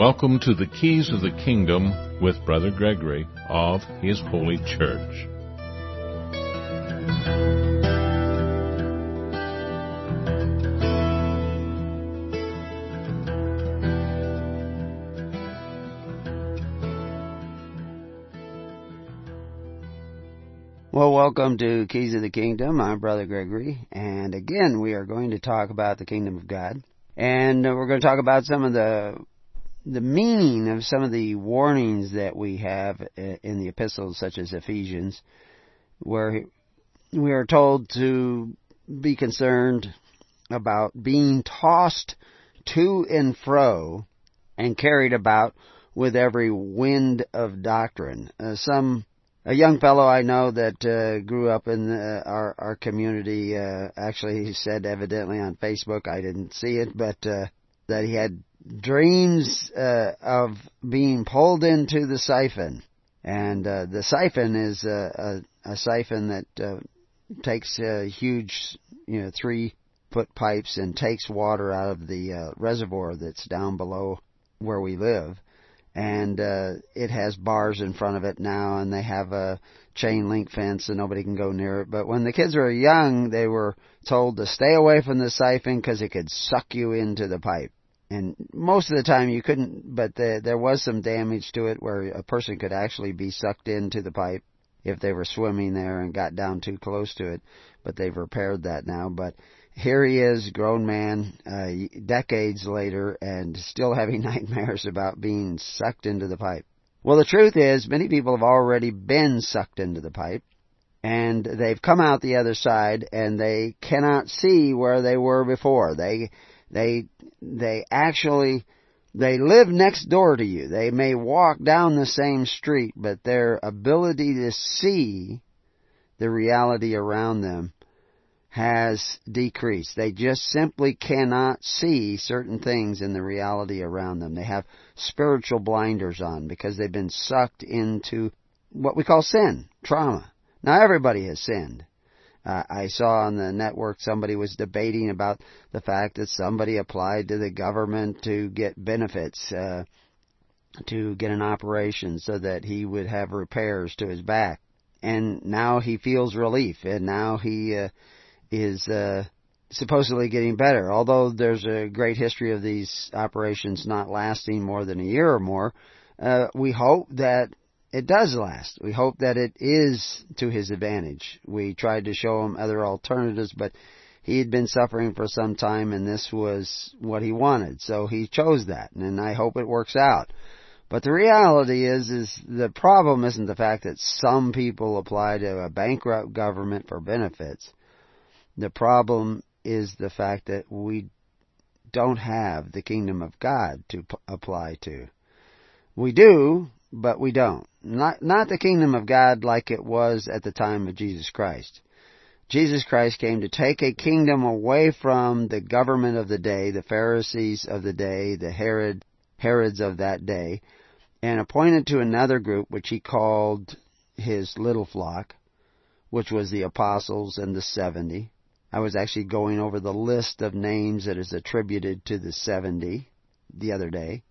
Welcome to the Keys of the Kingdom with Brother Gregory of His Holy Church. Well, welcome to Keys of the Kingdom. I'm Brother Gregory, and again, we are going to talk about the Kingdom of God. And uh, we're going to talk about some of the the meaning of some of the warnings that we have in the epistles, such as Ephesians, where we are told to be concerned about being tossed to and fro and carried about with every wind of doctrine. Uh, some a young fellow I know that uh, grew up in the, our our community. Uh, actually, said evidently on Facebook. I didn't see it, but uh, that he had dreams uh, of being pulled into the siphon, and uh, the siphon is a, a, a siphon that uh, takes uh, huge, you know, three foot pipes and takes water out of the uh, reservoir that's down below where we live. And uh, it has bars in front of it now, and they have a chain link fence so nobody can go near it. But when the kids were young, they were told to stay away from the siphon because it could suck you into the pipe and most of the time you couldn't, but the, there was some damage to it where a person could actually be sucked into the pipe if they were swimming there and got down too close to it. But they've repaired that now. But here he is, grown man, uh, decades later, and still having nightmares about being sucked into the pipe. Well, the truth is, many people have already been sucked into the pipe, and they've come out the other side, and they cannot see where they were before. They they they actually they live next door to you. They may walk down the same street, but their ability to see the reality around them has decreased. They just simply cannot see certain things in the reality around them. They have spiritual blinders on because they've been sucked into what we call sin, trauma. Now everybody has sinned. Uh, I saw on the network somebody was debating about the fact that somebody applied to the government to get benefits, uh, to get an operation so that he would have repairs to his back. And now he feels relief, and now he uh, is uh, supposedly getting better. Although there's a great history of these operations not lasting more than a year or more, uh, we hope that it does last. We hope that it is to his advantage. We tried to show him other alternatives, but he had been suffering for some time and this was what he wanted. So he chose that and I hope it works out. But the reality is, is the problem isn't the fact that some people apply to a bankrupt government for benefits. The problem is the fact that we don't have the kingdom of God to p- apply to. We do, but we don't. Not, not the kingdom of God like it was at the time of Jesus Christ. Jesus Christ came to take a kingdom away from the government of the day, the Pharisees of the day, the Herod, Herods of that day, and appointed to another group which he called his little flock, which was the apostles and the seventy. I was actually going over the list of names that is attributed to the seventy the other day.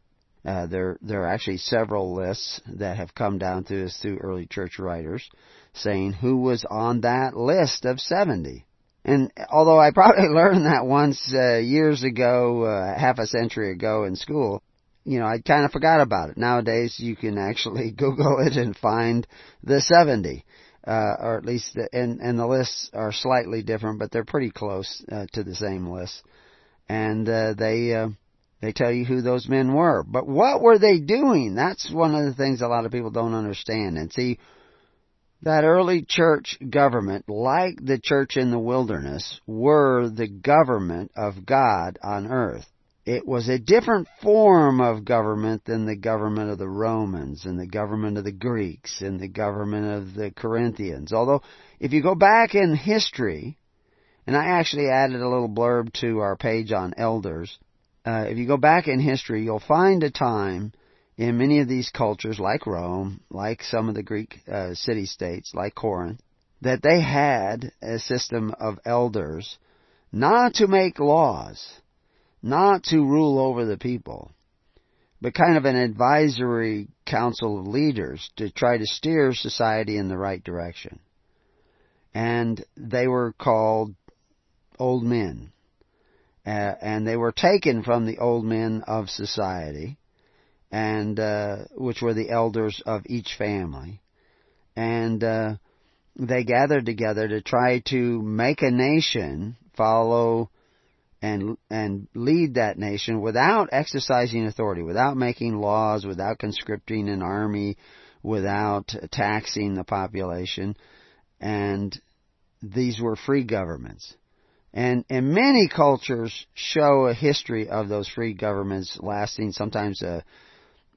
Uh, there, there are actually several lists that have come down to us through early church writers saying who was on that list of 70. And although I probably learned that once uh, years ago, uh, half a century ago in school, you know, I kind of forgot about it. Nowadays, you can actually Google it and find the 70, uh, or at least, the, and and the lists are slightly different, but they're pretty close uh, to the same list. And uh, they uh, they tell you who those men were. But what were they doing? That's one of the things a lot of people don't understand. And see, that early church government, like the church in the wilderness, were the government of God on earth. It was a different form of government than the government of the Romans and the government of the Greeks and the government of the Corinthians. Although, if you go back in history, and I actually added a little blurb to our page on elders, uh, if you go back in history, you'll find a time in many of these cultures, like Rome, like some of the Greek uh, city states, like Corinth, that they had a system of elders not to make laws, not to rule over the people, but kind of an advisory council of leaders to try to steer society in the right direction. And they were called old men. Uh, and they were taken from the old men of society, and uh, which were the elders of each family, and uh, they gathered together to try to make a nation follow and and lead that nation without exercising authority, without making laws, without conscripting an army, without taxing the population, and these were free governments. And and many cultures show a history of those free governments lasting sometimes a uh,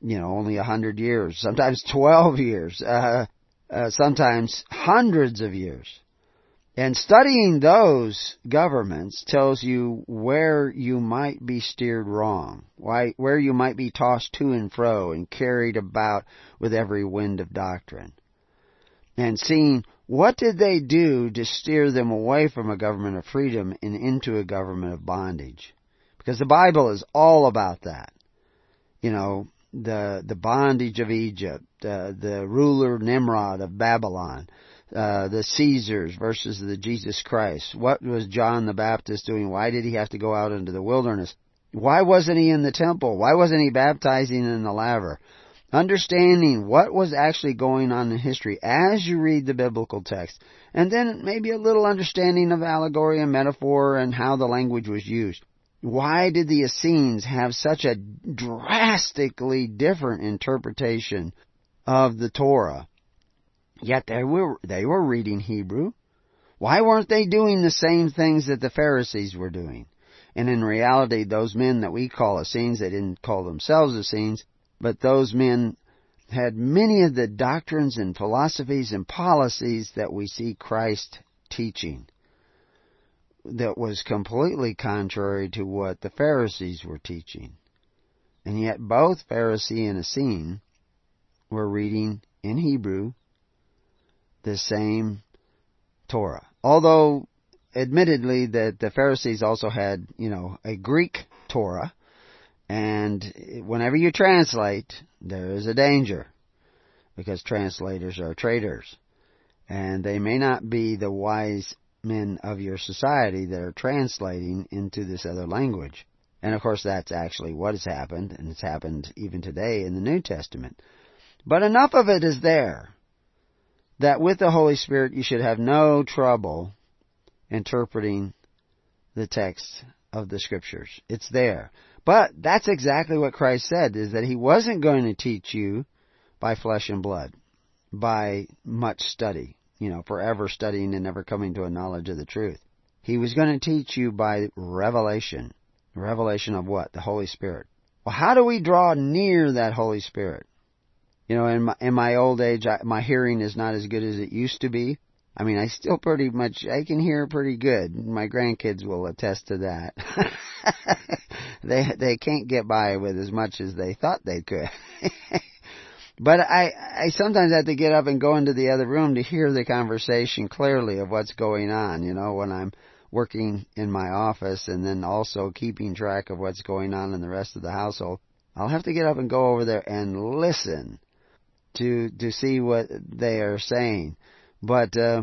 you know only a hundred years, sometimes twelve years, uh, uh, sometimes hundreds of years. And studying those governments tells you where you might be steered wrong, why, where you might be tossed to and fro and carried about with every wind of doctrine. And seeing what did they do to steer them away from a government of freedom and into a government of bondage? Because the Bible is all about that. You know, the the bondage of Egypt, uh, the ruler Nimrod of Babylon, uh, the Caesars versus the Jesus Christ. What was John the Baptist doing? Why did he have to go out into the wilderness? Why wasn't he in the temple? Why wasn't he baptizing in the laver? Understanding what was actually going on in history as you read the biblical text. And then maybe a little understanding of allegory and metaphor and how the language was used. Why did the Essenes have such a drastically different interpretation of the Torah? Yet they were, they were reading Hebrew. Why weren't they doing the same things that the Pharisees were doing? And in reality, those men that we call Essenes, they didn't call themselves Essenes, but those men had many of the doctrines and philosophies and policies that we see Christ teaching that was completely contrary to what the Pharisees were teaching. And yet both Pharisee and Essene were reading in Hebrew the same Torah. Although admittedly that the Pharisees also had, you know, a Greek Torah, and whenever you translate, there is a danger because translators are traitors. And they may not be the wise men of your society that are translating into this other language. And of course, that's actually what has happened, and it's happened even today in the New Testament. But enough of it is there that with the Holy Spirit you should have no trouble interpreting the text of the Scriptures. It's there. But that's exactly what Christ said, is that He wasn't going to teach you by flesh and blood, by much study you know, forever studying and never coming to a knowledge of the truth. He was going to teach you by revelation. Revelation of what? The Holy Spirit. Well, how do we draw near that Holy Spirit? You know, in my, in my old age, I, my hearing is not as good as it used to be. I mean, I still pretty much, I can hear pretty good. My grandkids will attest to that. they, they can't get by with as much as they thought they could. But I, I sometimes have to get up and go into the other room to hear the conversation clearly of what's going on, you know, when I'm working in my office and then also keeping track of what's going on in the rest of the household. I'll have to get up and go over there and listen to to see what they are saying. But uh,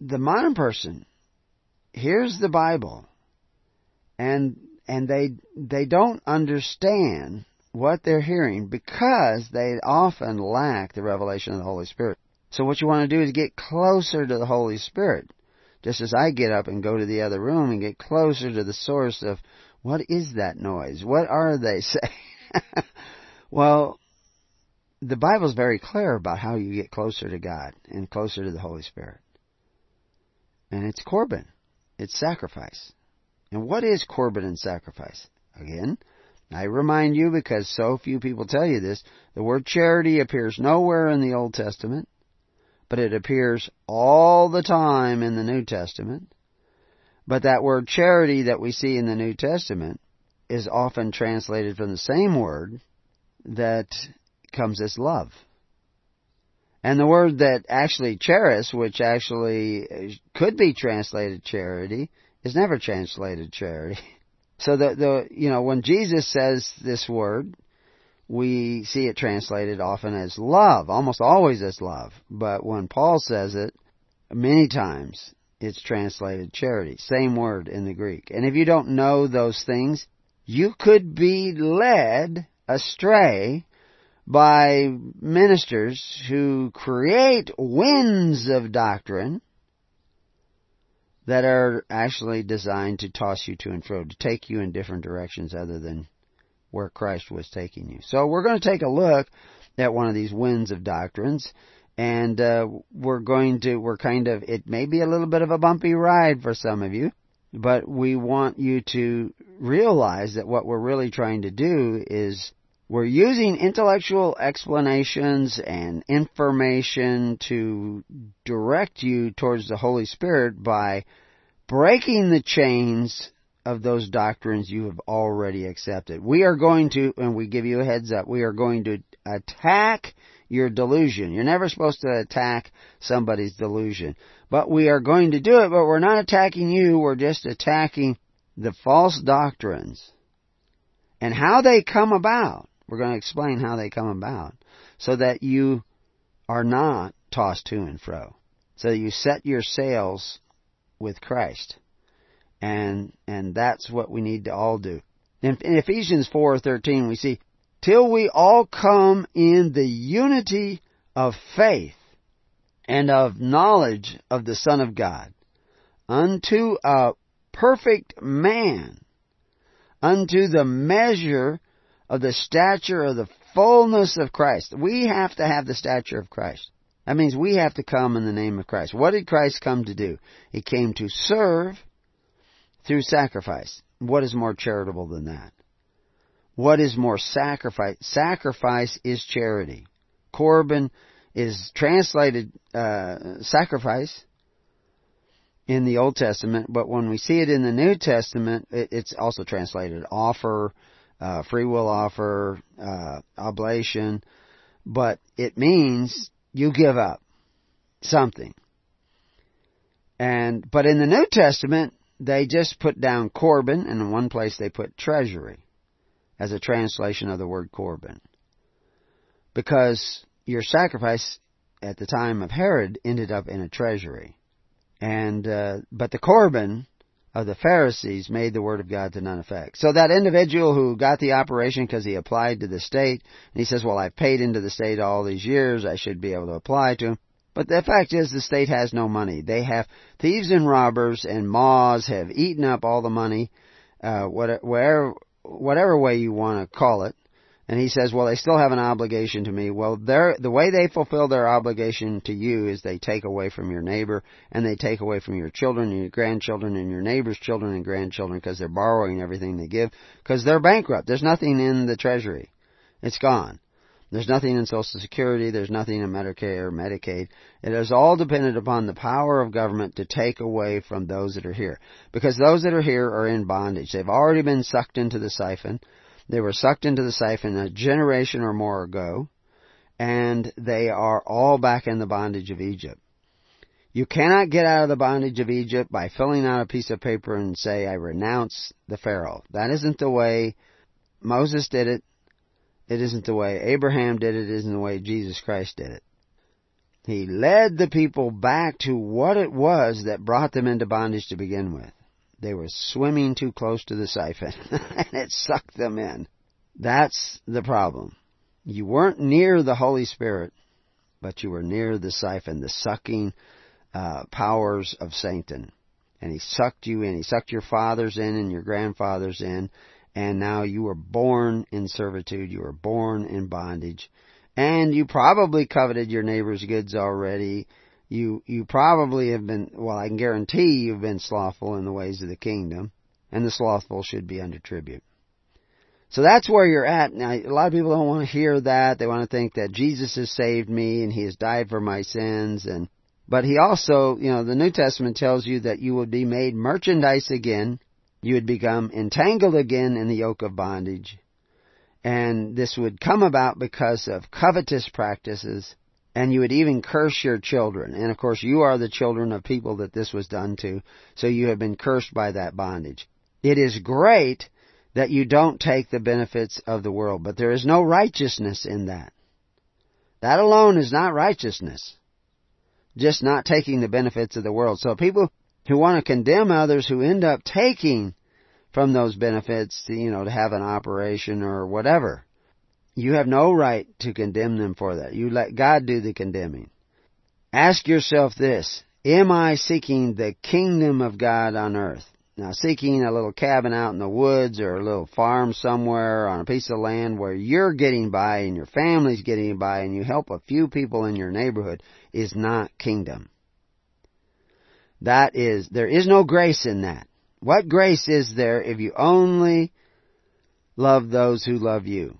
the modern person hears the Bible and and they they don't understand what they're hearing because they often lack the revelation of the Holy Spirit. So what you want to do is get closer to the Holy Spirit. Just as I get up and go to the other room and get closer to the source of what is that noise? What are they saying? well, the Bible's very clear about how you get closer to God and closer to the Holy Spirit. And it's Corban. It's sacrifice. And what is Corban and sacrifice? Again, I remind you, because so few people tell you this, the word charity appears nowhere in the Old Testament, but it appears all the time in the New Testament. But that word charity that we see in the New Testament is often translated from the same word that comes as love. And the word that actually charis, which actually could be translated charity, is never translated charity. So the the you know when Jesus says this word, we see it translated often as love, almost always as love. But when Paul says it, many times it's translated charity. Same word in the Greek. And if you don't know those things, you could be led astray by ministers who create winds of doctrine that are actually designed to toss you to and fro, to take you in different directions other than where Christ was taking you. So we're going to take a look at one of these winds of doctrines, and uh, we're going to, we're kind of, it may be a little bit of a bumpy ride for some of you, but we want you to realize that what we're really trying to do is we're using intellectual explanations and information to direct you towards the Holy Spirit by breaking the chains of those doctrines you have already accepted. We are going to, and we give you a heads up, we are going to attack your delusion. You're never supposed to attack somebody's delusion. But we are going to do it, but we're not attacking you, we're just attacking the false doctrines and how they come about. We're going to explain how they come about so that you are not tossed to and fro. So you set your sails with Christ and and that's what we need to all do. In, in Ephesians 4:13 we see till we all come in the unity of faith and of knowledge of the Son of God unto a perfect man unto the measure of the stature of the fullness of Christ. We have to have the stature of Christ. That means we have to come in the name of Christ. What did Christ come to do? He came to serve through sacrifice. What is more charitable than that? What is more sacrifice? Sacrifice is charity. Corban is translated uh, sacrifice in the Old Testament, but when we see it in the New Testament, it, it's also translated offer, uh, free will offer, uh, oblation, but it means you give up something. And but in the New Testament, they just put down Corban, and in one place they put treasury as a translation of the word Corban. Because your sacrifice at the time of Herod ended up in a treasury. And, uh, but the Corban of the Pharisees made the word of God to none effect. So that individual who got the operation because he applied to the state, and he says, well, I've paid into the state all these years, I should be able to apply to him. But the fact is the state has no money. They have thieves and robbers and maws have eaten up all the money, uh, whatever, whatever way you want to call it. And he says, well, they still have an obligation to me. Well, the way they fulfill their obligation to you is they take away from your neighbor and they take away from your children and your grandchildren and your neighbor's children and grandchildren because they're borrowing everything they give because they're bankrupt. There's nothing in the treasury. It's gone. There's nothing in Social Security. There's nothing in Medicare or Medicaid. It is all dependent upon the power of government to take away from those that are here. Because those that are here are in bondage. They've already been sucked into the siphon. They were sucked into the siphon a generation or more ago. And they are all back in the bondage of Egypt. You cannot get out of the bondage of Egypt by filling out a piece of paper and say, I renounce the Pharaoh. That isn't the way Moses did it. It isn't the way Abraham did it. It isn't the way Jesus Christ did it. He led the people back to what it was that brought them into bondage to begin with. They were swimming too close to the siphon, and it sucked them in. That's the problem. You weren't near the Holy Spirit, but you were near the siphon, the sucking uh, powers of Satan. And he sucked you in. He sucked your fathers in and your grandfathers in, and now you were born in servitude, you were born in bondage, and you probably coveted your neighbor's goods already. You, you probably have been, well, I can guarantee you've been slothful in the ways of the kingdom, and the slothful should be under tribute. So that's where you're at. Now, a lot of people don't want to hear that. They want to think that Jesus has saved me and He has died for my sins and but he also, you know, the New Testament tells you that you would be made merchandise again you would become entangled again in the yoke of bondage. And this would come about because of covetous practices, and you would even curse your children. And of course, you are the children of people that this was done to, so you have been cursed by that bondage. It is great that you don't take the benefits of the world. But there is no righteousness in that. That alone is not righteousness. Just not taking the benefits of the world. So people who want to condemn others who end up taking from those benefits, to, you know, to have an operation or whatever, you have no right to condemn them for that. You let God do the condemning. Ask yourself this, am I seeking the kingdom of God on earth? Now, seeking a little cabin out in the woods or a little farm somewhere on a piece of land where you're getting by and your family's getting by and you help a few people in your neighborhood is not kingdom. That is, there is no grace in that. What grace is there if you only love those who love you?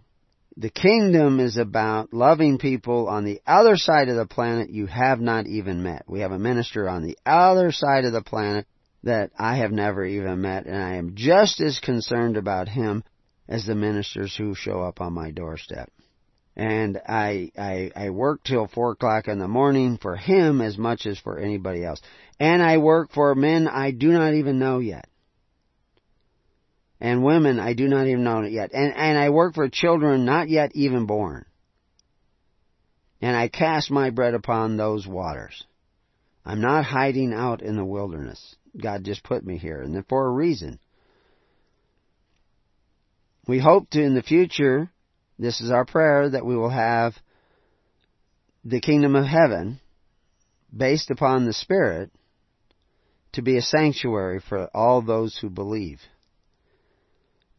The kingdom is about loving people on the other side of the planet you have not even met. We have a minister on the other side of the planet that I have never even met, and I am just as concerned about him as the ministers who show up on my doorstep. And I, I, I work till four o'clock in the morning for him as much as for anybody else. And I work for men I do not even know yet. And women I do not even know yet. And, and I work for children not yet even born. And I cast my bread upon those waters. I'm not hiding out in the wilderness. God just put me here, and for a reason. We hope to in the future, this is our prayer, that we will have the kingdom of heaven based upon the Spirit to be a sanctuary for all those who believe.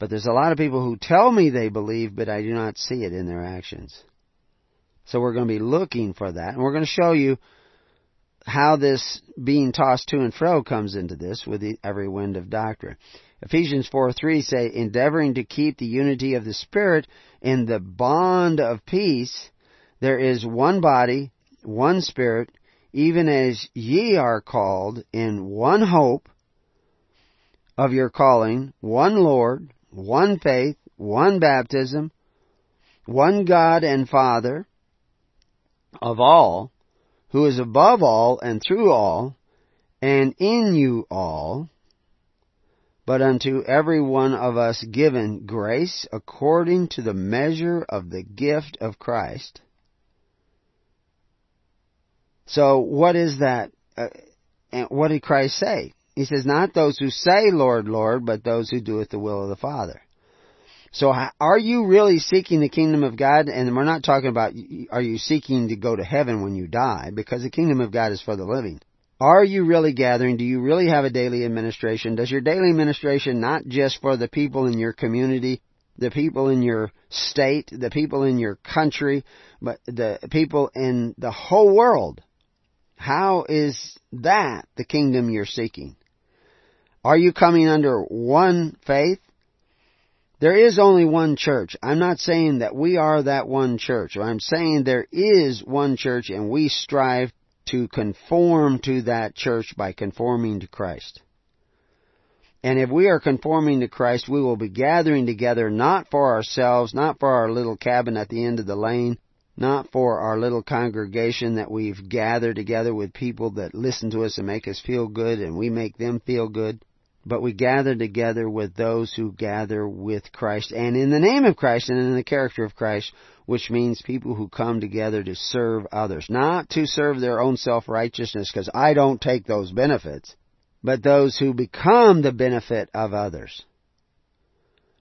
But there's a lot of people who tell me they believe, but I do not see it in their actions. So we're going to be looking for that, and we're going to show you how this being tossed to and fro comes into this with every wind of doctrine. Ephesians 4 3 say, endeavoring to keep the unity of the Spirit in the bond of peace, there is one body, one Spirit, even as ye are called in one hope of your calling, one Lord, one faith, one baptism, one God and Father of all, who is above all and through all, and in you all, but unto every one of us given grace according to the measure of the gift of Christ. So what is that? Uh, and what did Christ say? He says, not those who say, Lord, Lord, but those who doeth the will of the Father. So are you really seeking the kingdom of God? And we're not talking about are you seeking to go to heaven when you die because the kingdom of God is for the living. Are you really gathering? Do you really have a daily administration? Does your daily administration not just for the people in your community, the people in your state, the people in your country, but the people in the whole world? How is that the kingdom you're seeking? Are you coming under one faith? There is only one church. I'm not saying that we are that one church. I'm saying there is one church and we strive to conform to that church by conforming to Christ. And if we are conforming to Christ, we will be gathering together not for ourselves, not for our little cabin at the end of the lane, not for our little congregation that we've gathered together with people that listen to us and make us feel good and we make them feel good but we gather together with those who gather with Christ and in the name of Christ and in the character of Christ, which means people who come together to serve others, not to serve their own self-righteousness because I don't take those benefits, but those who become the benefit of others.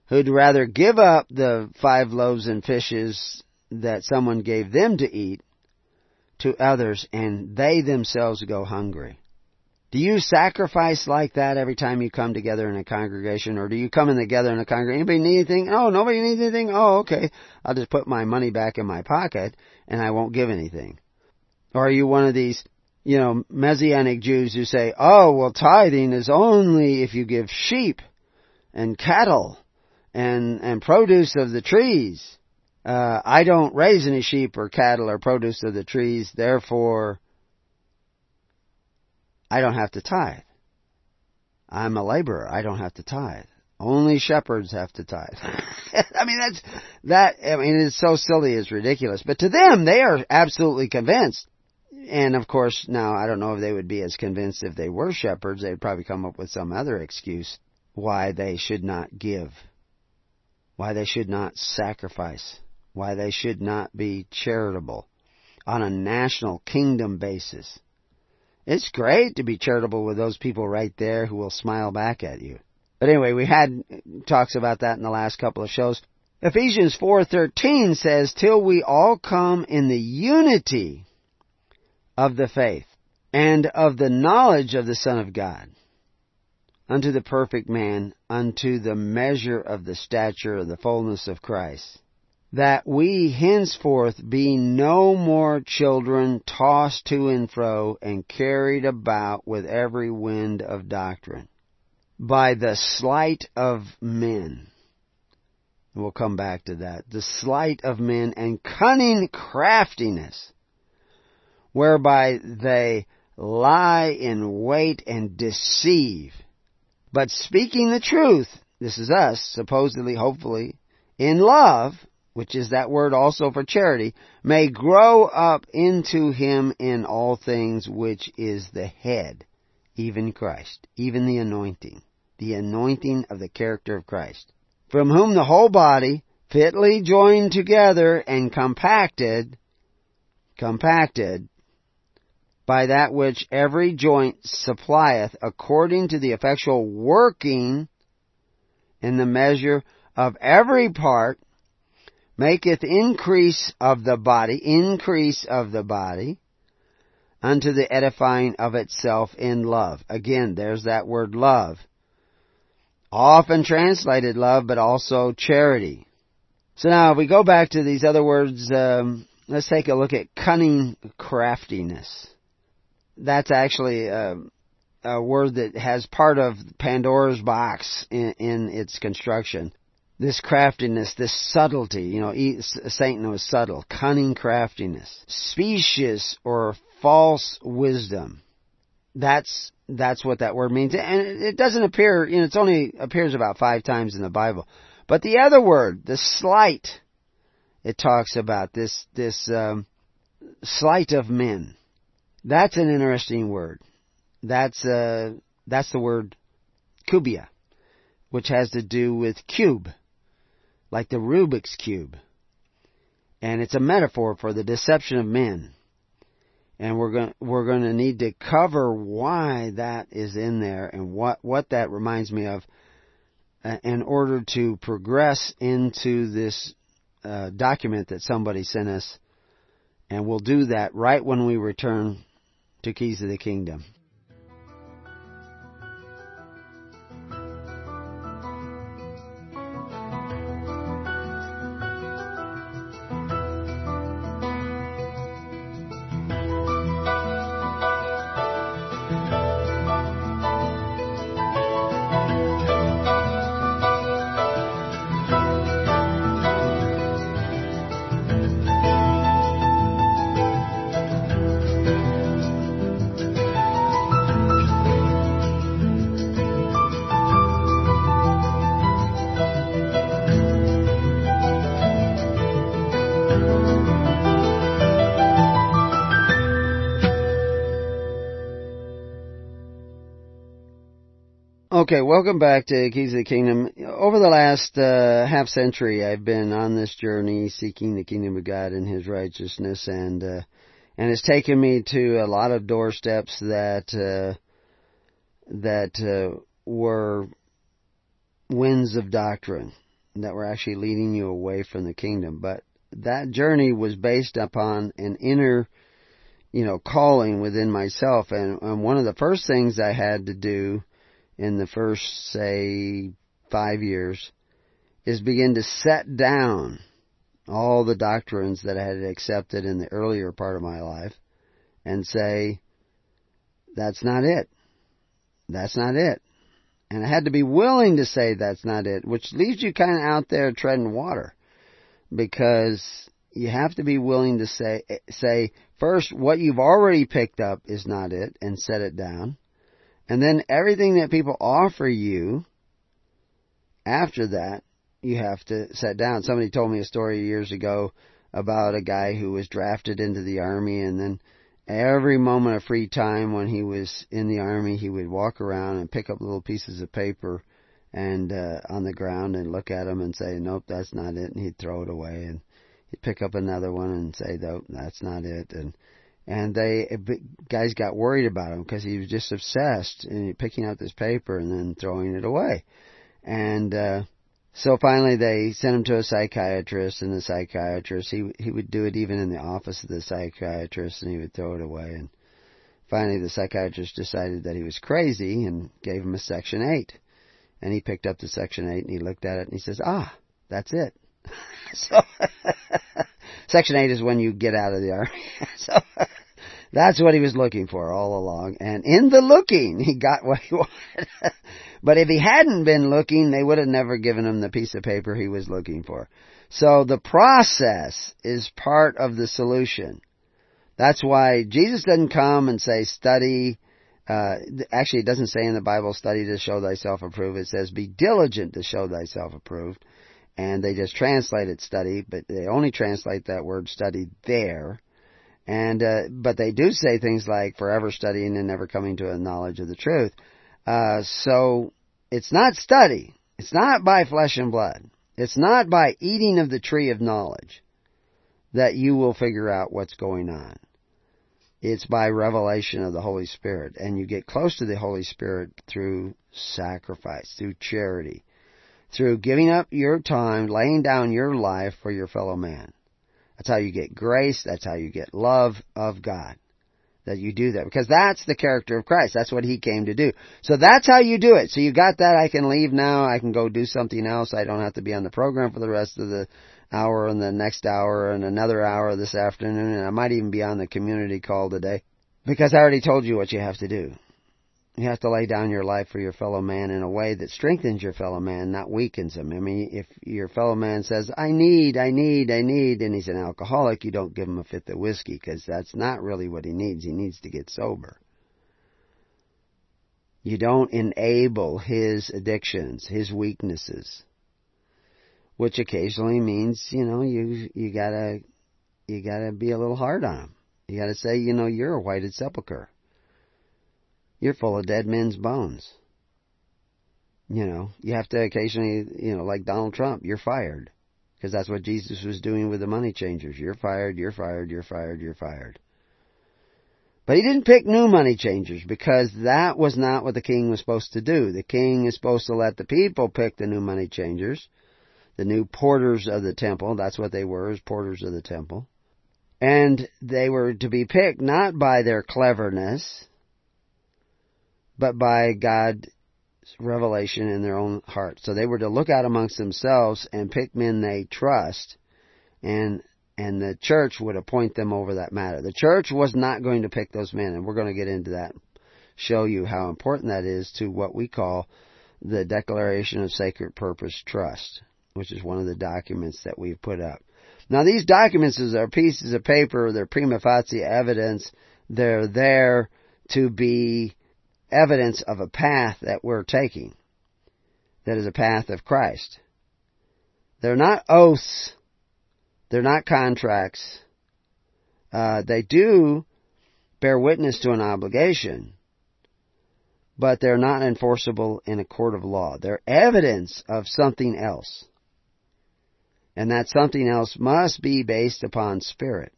Who'd rather give up the five loaves and fishes that someone gave them to eat to others and they themselves go hungry. Do you sacrifice like that every time you come together in a congregation, or do you come in together in a congregation? Anybody need anything? Oh, nobody needs anything? Oh, okay. I'll just put my money back in my pocket and I won't give anything. Or are you one of these, you know, Messianic Jews who say, oh, well, tithing is only if you give sheep and cattle and, and produce of the trees. Uh, I don't raise any sheep or cattle or produce of the trees, therefore, I don't have to tithe. I'm a laborer. I don't have to tithe. Only shepherds have to tithe. I mean, that's, that, I mean, it's so silly, it's ridiculous. But to them, they are absolutely convinced. And of course, now, I don't know if they would be as convinced if they were shepherds. They'd probably come up with some other excuse why they should not give why they should not sacrifice, why they should not be charitable on a national kingdom basis. It's great to be charitable with those people right there who will smile back at you. But anyway, we had talks about that in the last couple of shows. Ephesians 4:13 says till we all come in the unity of the faith and of the knowledge of the Son of God unto the perfect man unto the measure of the stature of the fullness of Christ that we henceforth be no more children tossed to and fro and carried about with every wind of doctrine by the sleight of men. We'll come back to that. The sleight of men and cunning craftiness, whereby they lie in wait and deceive. But speaking the truth, this is us, supposedly, hopefully, in love, which is that word also for charity, may grow up into him in all things which is the head, even Christ, even the anointing, the anointing of the character of Christ, from whom the whole body, fitly joined together and compacted, compacted, by that which every joint supplieth according to the effectual working in the measure of every part, maketh increase of the body, increase of the body, unto the edifying of itself in love. Again, there's that word love. Often translated love, but also charity. So now, if we go back to these other words, um, let's take a look at cunning craftiness. That's actually a, a word that has part of Pandora's box in, in its construction this craftiness, this subtlety, you know, Satan was subtle, cunning craftiness, specious or false wisdom. That's, that's what that word means. And it doesn't appear, you know, it only appears about five times in the Bible. But the other word, the slight, it talks about this, this, um, sleight of men. That's an interesting word. That's, uh, that's the word kubia, which has to do with cube like the Rubik's Cube. And it's a metaphor for the deception of men. And we're going we're going to need to cover why that is in there and what what that reminds me of uh, in order to progress into this uh, document that somebody sent us. And we'll do that right when we return to Keys of the Kingdom. Okay, welcome back to Keys of the Kingdom. Over the last uh, half century, I've been on this journey seeking the kingdom of God and His righteousness, and uh, and it's taken me to a lot of doorsteps that uh, that uh, were winds of doctrine that were actually leading you away from the kingdom. But that journey was based upon an inner, you know, calling within myself, and, and one of the first things I had to do in the first, say, five years, is begin to set down all the doctrines that I had accepted in the earlier part of my life and say, that's not it. That's not it. And I had to be willing to say that's not it, which leaves you kind of out there treading water because you have to be willing to say, say first what you've already picked up is not it and set it down. And then everything that people offer you after that, you have to set down. Somebody told me a story years ago about a guy who was drafted into the army and then every moment of free time when he was in the army, he would walk around and pick up little pieces of paper and uh, on the ground and look at them and say, "Nope, that's not it," and he'd throw it away, and he'd pick up another one and say, "Nope, that's not it," and and they guys got worried about him because he was just obsessed and picking up this paper and then throwing it away, and uh, so finally they sent him to a psychiatrist, and the psychiatrist he he would do it even in the office of the psychiatrist, and he would throw it away, and finally the psychiatrist decided that he was crazy and gave him a Section Eight, and he picked up the Section Eight and he looked at it and he says, ah, that's it. so Section 8 is when you get out of the army. so that's what he was looking for all along. And in the looking, he got what he wanted. but if he hadn't been looking, they would have never given him the piece of paper he was looking for. So the process is part of the solution. That's why Jesus doesn't come and say, study, uh, actually it doesn't say in the Bible, study to show thyself approved. It says, be diligent to show thyself approved and they just translate it study, but they only translate that word study there. And uh, but they do say things like forever studying and never coming to a knowledge of the truth. Uh, so it's not study. It's not by flesh and blood. It's not by eating of the tree of knowledge that you will figure out what's going on. It's by revelation of the Holy Spirit. And you get close to the Holy Spirit through sacrifice, through charity, through giving up your time, laying down your life for your fellow man. That's how you get grace. That's how you get love of God. That you do that. Because that's the character of Christ. That's what He came to do. So that's how you do it. So you got that. I can leave now. I can go do something else. I don't have to be on the program for the rest of the hour and the next hour and another hour this afternoon. And I might even be on the community call today. Because I already told you what you have to do. You have to lay down your life for your fellow man in a way that strengthens your fellow man, not weakens him. I mean, if your fellow man says, I need, I need, I need, and he's an alcoholic, you don't give him a fifth of whiskey because that's not really what he needs. He needs to get sober. You don't enable his addictions, his weaknesses, which occasionally means, you know, you, you gotta, you gotta be a little hard on him. You gotta say, you know, you're a whited sepulcher. You're full of dead men's bones. You know, you have to occasionally, you know, like Donald Trump, you're fired. Because that's what Jesus was doing with the money changers. You're fired, you're fired, you're fired, you're fired. But he didn't pick new money changers because that was not what the king was supposed to do. The king is supposed to let the people pick the new money changers, the new porters of the temple. That's what they were, as porters of the temple. And they were to be picked not by their cleverness, but by God's revelation in their own heart. So they were to look out amongst themselves and pick men they trust, and and the church would appoint them over that matter. The church was not going to pick those men, and we're going to get into that, show you how important that is to what we call the Declaration of Sacred Purpose Trust, which is one of the documents that we've put up. Now these documents are pieces of paper, they're prima facie evidence, they're there to be evidence of a path that we're taking that is a path of Christ. They're not oaths. They're not contracts. Uh, they do bear witness to an obligation, but they're not enforceable in a court of law. They're evidence of something else. And that something else must be based upon spirit.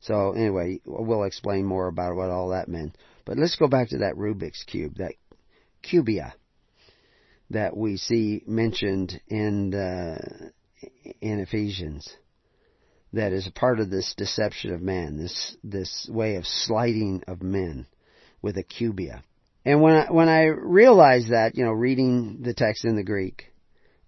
So anyway, we'll explain more about what all that meant. But let's go back to that Rubik's Cube, that cubia that we see mentioned in, in Ephesians that is a part of this deception of man, this, this way of slighting of men with a cubia. And when I, when I realized that, you know, reading the text in the Greek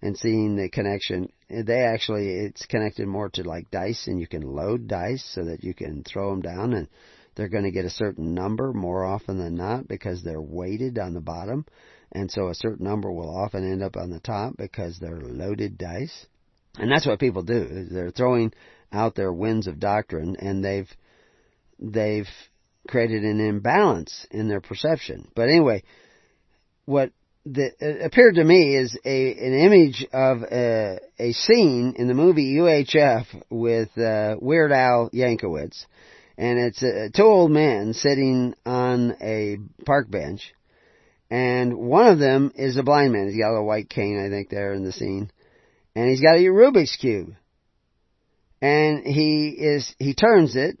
and seeing the connection, they actually, it's connected more to like dice and you can load dice so that you can throw them down and they're going to get a certain number more often than not because they're weighted on the bottom. And so a certain number will often end up on the top because they're loaded dice. And that's what people do. They're throwing out their winds of doctrine and they've, they've created an imbalance in their perception. But anyway, what the, appeared to me is a, an image of a, a scene in the movie UHF with uh, Weird Al Yankovic and it's two old men sitting on a park bench, And one of them is a blind man. He's got a white cane, I think, there in the scene. And he's got a Rubik's Cube. And he is, he turns it,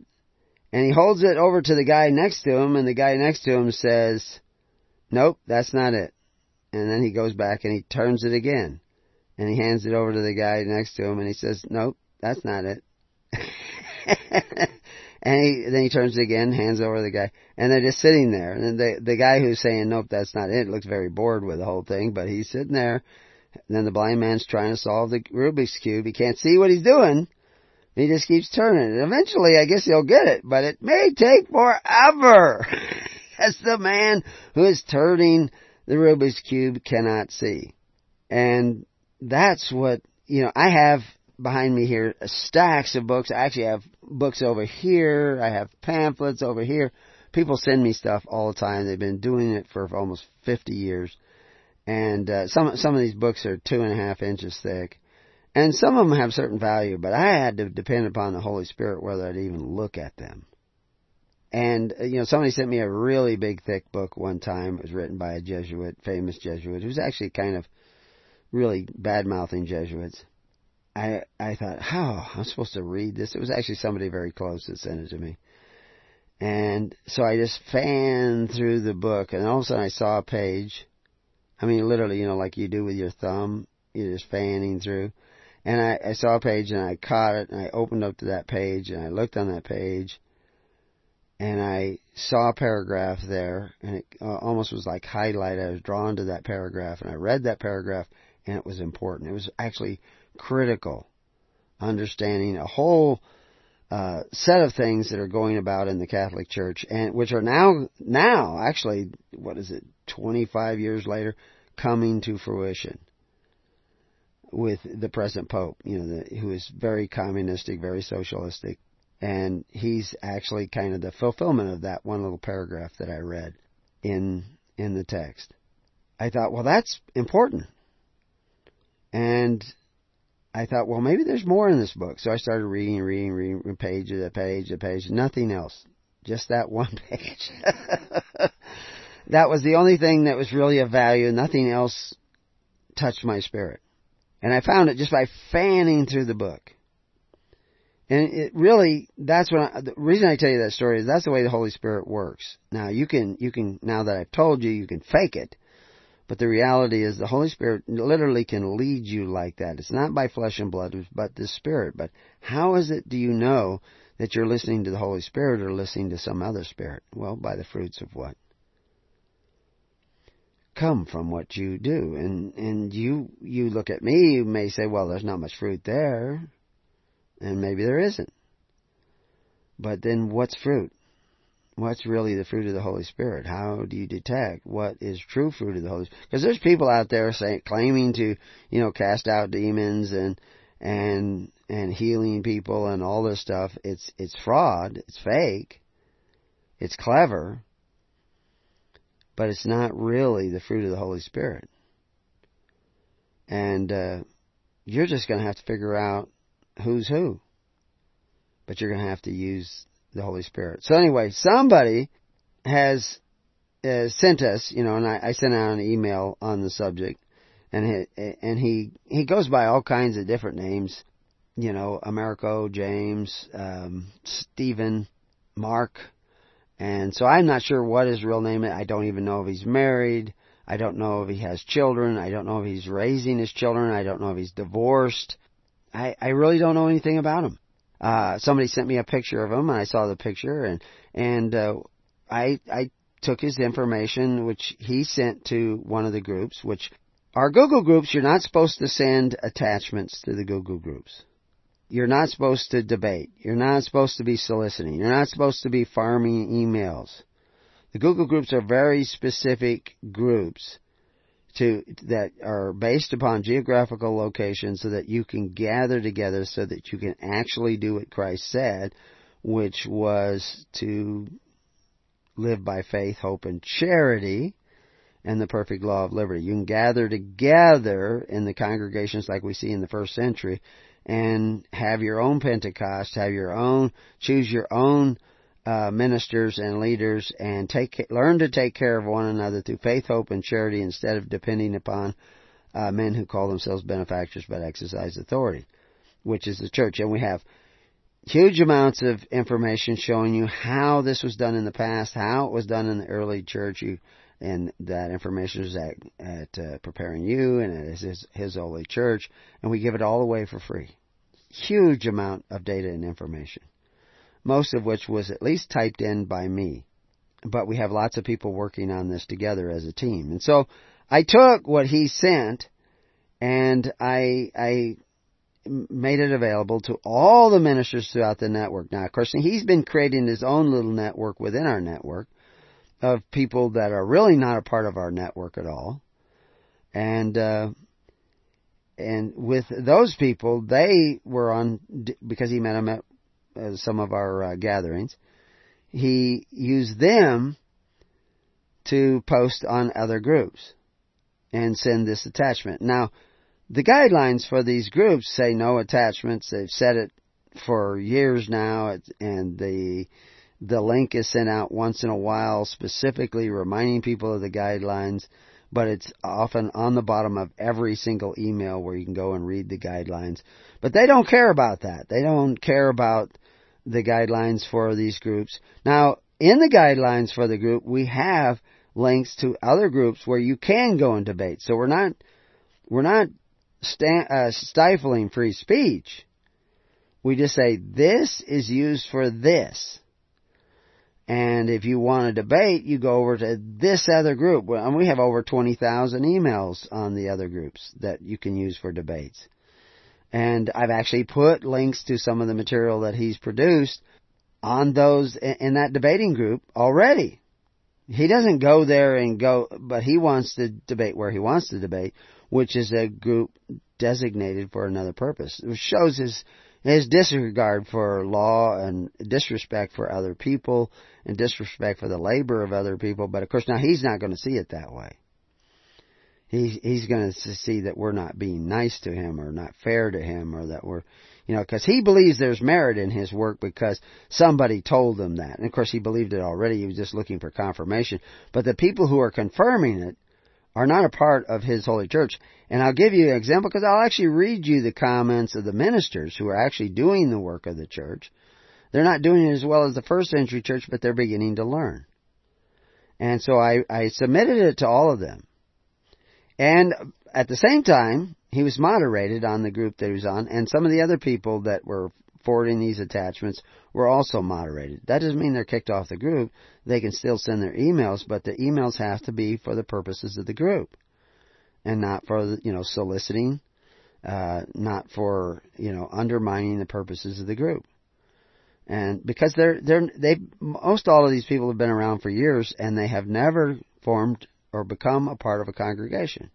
and he holds it over to the guy next to him, and the guy next to him says, nope, that's not it. And then he goes back and he turns it again. And he hands it over to the guy next to him and he says, nope, that's not it. and he, then he turns again, hands over the guy, and they're just sitting there. And the, the guy who's saying, nope, that's not it, looks very bored with the whole thing, but he's sitting there. And then the blind man's trying to solve the Rubik's Cube. He can't see what he's doing. He just keeps turning it. Eventually, I guess he'll get it, but it may take forever. As the man who is turning the Rubik's Cube cannot see. And that's what, you know, I have behind me here stacks of books. I actually have books over here. I have pamphlets over here. People send me stuff all the time. They've been doing it for almost 50 years. And uh, some some of these books are two and a half inches thick, and some of them have certain value. But I had to depend upon the Holy Spirit whether I'd even look at them. And uh, you know, somebody sent me a really big, thick book one time. It was written by a Jesuit, famous Jesuit, who's actually kind of really bad mouthing Jesuits. I I thought, how I'm supposed to read this? It was actually somebody very close that sent it to me. And so I just fanned through the book, and all of a sudden I saw a page. I mean, literally, you know, like you do with your thumb, you're just fanning through. And I, I saw a page, and I caught it, and I opened up to that page, and I looked on that page, and I saw a paragraph there, and it uh, almost was like highlight. I was drawn to that paragraph, and I read that paragraph, and it was important. It was actually critical, understanding a whole uh, set of things that are going about in the Catholic Church, and which are now now actually what is it, 25 years later, coming to fruition with the present Pope, you know, the, who is very communistic, very socialistic, and he's actually kind of the fulfillment of that one little paragraph that I read in in the text. I thought, well, that's important. And I thought, well, maybe there's more in this book. So I started reading, reading, reading, page to page to page, nothing else. Just that one page. that was the only thing that was really of value. Nothing else touched my spirit. And I found it just by fanning through the book. And it really, that's what I, the reason I tell you that story is that's the way the Holy Spirit works. Now you can, you can, now that I've told you, you can fake it. But the reality is the Holy Spirit literally can lead you like that. It's not by flesh and blood, but the Spirit. But how is it do you know that you're listening to the Holy Spirit or listening to some other spirit? Well, by the fruits of what? Come from what you do. And, and you, you look at me, you may say, well, there's not much fruit there. And maybe there isn't. But then what's fruit? What's really the fruit of the Holy Spirit? How do you detect what is true fruit of the Holy Spirit? Because there's people out there saying, claiming to, you know, cast out demons and, and, and healing people and all this stuff. It's, it's fraud. It's fake. It's clever. But it's not really the fruit of the Holy Spirit. And, uh, you're just going to have to figure out who's who. But you're going to have to use the Holy Spirit. So anyway, somebody has uh, sent us, you know, and I, I sent out an email on the subject, and he, and he he goes by all kinds of different names, you know, Americo, James, um, Stephen, Mark, and so I'm not sure what his real name is. I don't even know if he's married. I don't know if he has children. I don't know if he's raising his children. I don't know if he's divorced. I, I really don't know anything about him uh, somebody sent me a picture of him, and I saw the picture, and and uh, I I took his information, which he sent to one of the groups, which are Google groups. You're not supposed to send attachments to the Google groups. You're not supposed to debate. You're not supposed to be soliciting. You're not supposed to be farming emails. The Google groups are very specific groups to that are based upon geographical location so that you can gather together so that you can actually do what Christ said, which was to live by faith, hope, and charity and the perfect law of liberty. You can gather together in the congregations like we see in the first century and have your own Pentecost, have your own, choose your own uh, ministers and leaders and take learn to take care of one another through faith, hope, and charity instead of depending upon uh, men who call themselves benefactors but exercise authority, which is the church. And we have huge amounts of information showing you how this was done in the past, how it was done in the early church. You, and that information is at, at uh, preparing you and at his, his holy church, and we give it all away for free. Huge amount of data and information, most of which was at least typed in by me. But we have lots of people working on this together as a team, and so I took what he sent and I I made it available to all the ministers throughout the network. Now, of course, he's been creating his own little network within our network of people that are really not a part of our network at all. And, uh, and with those people, they were on, because he met them at some of our uh, gatherings, he used them to post on other groups and send this attachment. Now, the guidelines for these groups say no attachments. They've said it for years now, and the the link is sent out once in a while, specifically reminding people of the guidelines. But it's often on the bottom of every single email where you can go and read the guidelines. But they don't care about that. They don't care about the guidelines for these groups. Now, in the guidelines for the group, we have links to other groups where you can go and debate. So we're not we're not sta- uh, stifling free speech. We just say this is used for this. And if you want to debate, you go over to this other group. And we have over 20,000 emails on the other groups that you can use for debates. And I've actually put links to some of the material that he's produced on those in that debating group already. He doesn't go there and go, but he wants to debate where he wants to debate which is a group designated for another purpose. It shows his his disregard for law and disrespect for other people and disrespect for the labor of other people. But of course, now he's not going to see it that way. He's he's going to see that we're not being nice to him or not fair to him or that we're, you know, because he believes there's merit in his work because somebody told him that. And of course, he believed it already. He was just looking for confirmation. But the people who are confirming it are not a part of his holy church. And I'll give you an example because I'll actually read you the comments of the ministers who are actually doing the work of the church. They're not doing it as well as the first century church, but they're beginning to learn. And so I, I submitted it to all of them. And at the same time, he was moderated on the group that he was on, and some of the other people that were forwarding these attachments were also moderated. That doesn't mean they're kicked off the group. They can still send their emails, but the emails have to be for the purposes of the group and not for, you know, soliciting, uh, not for, you know, undermining the purposes of the group. And because they're, they're, they, most all of these people have been around for years and they have never formed or become a part of a congregation.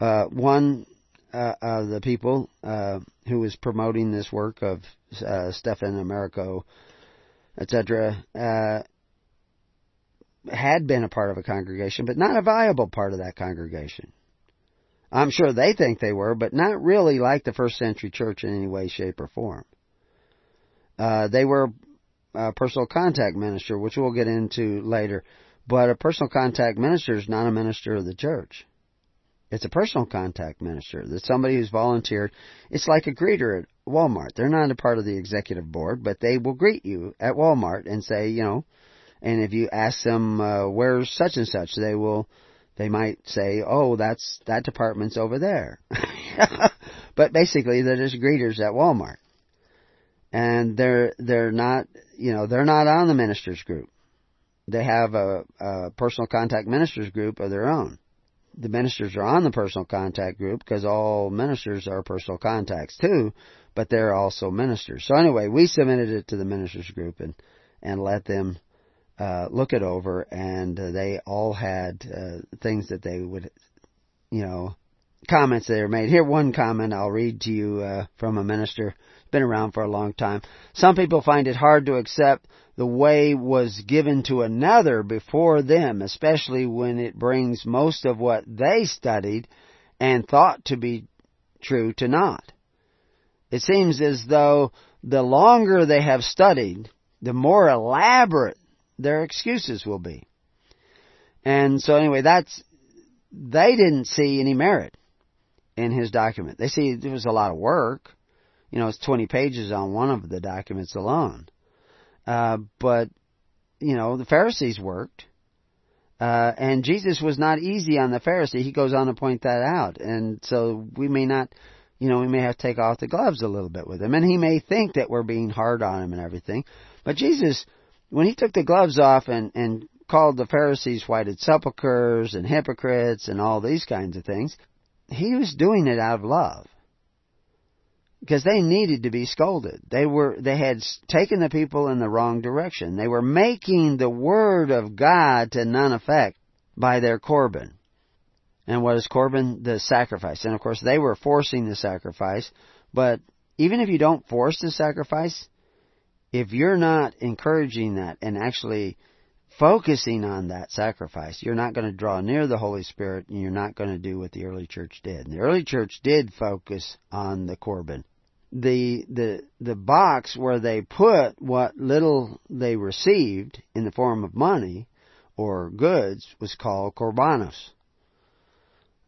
Uh, one uh, uh, the people uh, who was promoting this work of uh, Stephan Americo, etc., uh, had been a part of a congregation, but not a viable part of that congregation. I'm sure they think they were, but not really like the first century church in any way, shape, or form. Uh, they were a personal contact minister, which we'll get into later, but a personal contact minister is not a minister of the church. It's a personal contact minister. That's somebody who's volunteered. It's like a greeter at Walmart. They're not a part of the executive board, but they will greet you at Walmart and say, you know, and if you ask them uh, where's such and such, they will. They might say, "Oh, that's that department's over there," but basically they're just greeters at Walmart, and they're they're not you know they're not on the ministers group. They have a, a personal contact ministers group of their own the ministers are on the personal contact group because all ministers are personal contacts too, but they're also ministers. So anyway, we submitted it to the ministers group and and let them uh, look it over, and uh, they all had uh, things that they would, you know, comments that were made. Here, one comment I'll read to you uh, from a minister. Been around for a long time. Some people find it hard to accept the way was given to another before them, especially when it brings most of what they studied and thought to be true to naught. It seems as though the longer they have studied, the more elaborate their excuses will be. And so anyway, that's, they didn't see any merit in his document. They see it was a lot of work. You know, it's 20 pages on one of the documents alone. Uh, but, you know, the Pharisees worked. Uh, and Jesus was not easy on the Pharisee. He goes on to point that out. And so we may not, you know, we may have to take off the gloves a little bit with him. And he may think that we're being hard on him and everything. But Jesus, when he took the gloves off and, and called the Pharisees whited sepulchres and hypocrites and all these kinds of things, he was doing it out of love. Because they needed to be scolded. They were, they had taken the people in the wrong direction. They were making the Word of God to none effect by their Corban. And what is Corban? The sacrifice. And of course they were forcing the sacrifice, but even if you don't force the sacrifice, if you're not encouraging that and actually focusing on that sacrifice, you're not going to draw near the Holy Spirit and you're not going to do what the early church did. And the early church did focus on the Corban. The, the, the box where they put what little they received in the form of money or goods was called Korbanos.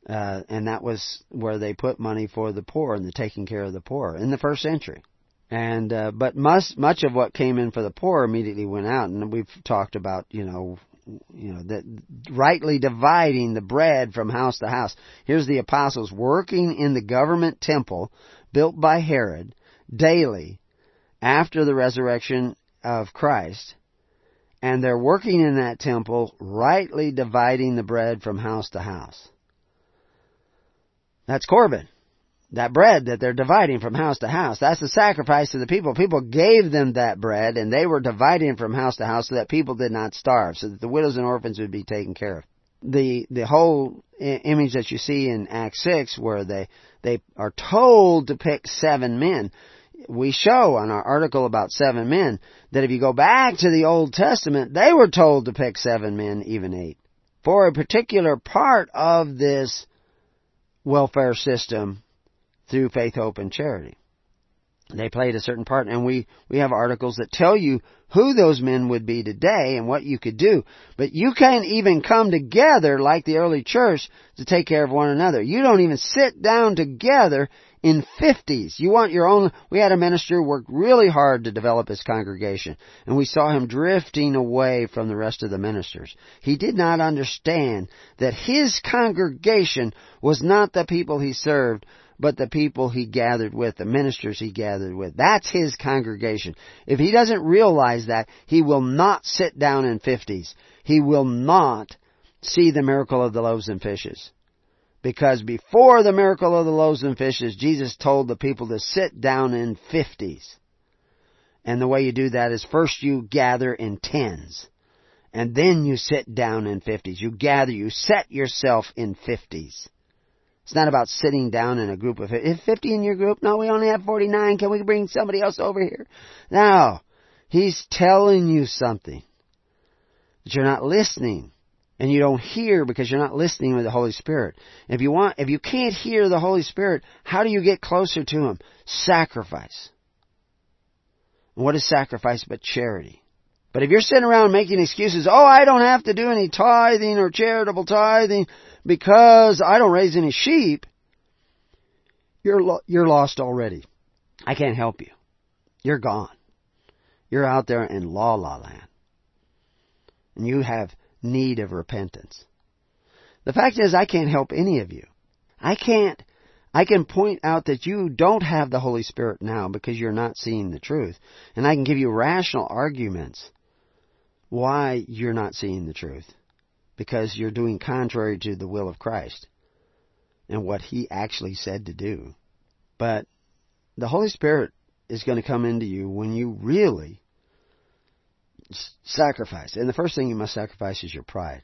Uh, and that was where they put money for the poor and the taking care of the poor in the first century. And uh, but much much of what came in for the poor immediately went out, and we've talked about you know you know that rightly dividing the bread from house to house. Here's the apostles working in the government temple built by Herod daily after the resurrection of Christ, and they're working in that temple rightly dividing the bread from house to house. That's Corban that bread that they're dividing from house to house. That's the sacrifice to the people. People gave them that bread and they were dividing from house to house so that people did not starve, so that the widows and orphans would be taken care of. The, the whole image that you see in Acts 6 where they, they are told to pick seven men, we show on our article about seven men that if you go back to the Old Testament, they were told to pick seven men, even eight, for a particular part of this welfare system through faith, hope, and charity. They played a certain part, and we, we have articles that tell you who those men would be today and what you could do. But you can't even come together like the early church to take care of one another. You don't even sit down together in 50s. You want your own. We had a minister who worked really hard to develop his congregation, and we saw him drifting away from the rest of the ministers. He did not understand that his congregation was not the people he served, but the people he gathered with, the ministers he gathered with. That's his congregation. If he doesn't realize that, he will not sit down in fifties. He will not see the miracle of the loaves and fishes. Because before the miracle of the loaves and fishes, Jesus told the people to sit down in fifties. And the way you do that is first you gather in tens. And then you sit down in fifties. You gather, you set yourself in fifties. It's not about sitting down in a group of 50. 50 in your group? No, we only have 49. Can we bring somebody else over here? No. He's telling you something. That you're not listening. And you don't hear because you're not listening with the Holy Spirit. If you want, if you can't hear the Holy Spirit, how do you get closer to Him? Sacrifice. And what is sacrifice but charity? But if you're sitting around making excuses, oh, I don't have to do any tithing or charitable tithing because I don't raise any sheep, you're, lo- you're lost already. I can't help you. You're gone. You're out there in la la land. And you have need of repentance. The fact is, I can't help any of you. I can't, I can point out that you don't have the Holy Spirit now because you're not seeing the truth. And I can give you rational arguments why you're not seeing the truth. Because you're doing contrary to the will of Christ and what He actually said to do. But the Holy Spirit is going to come into you when you really sacrifice. And the first thing you must sacrifice is your pride.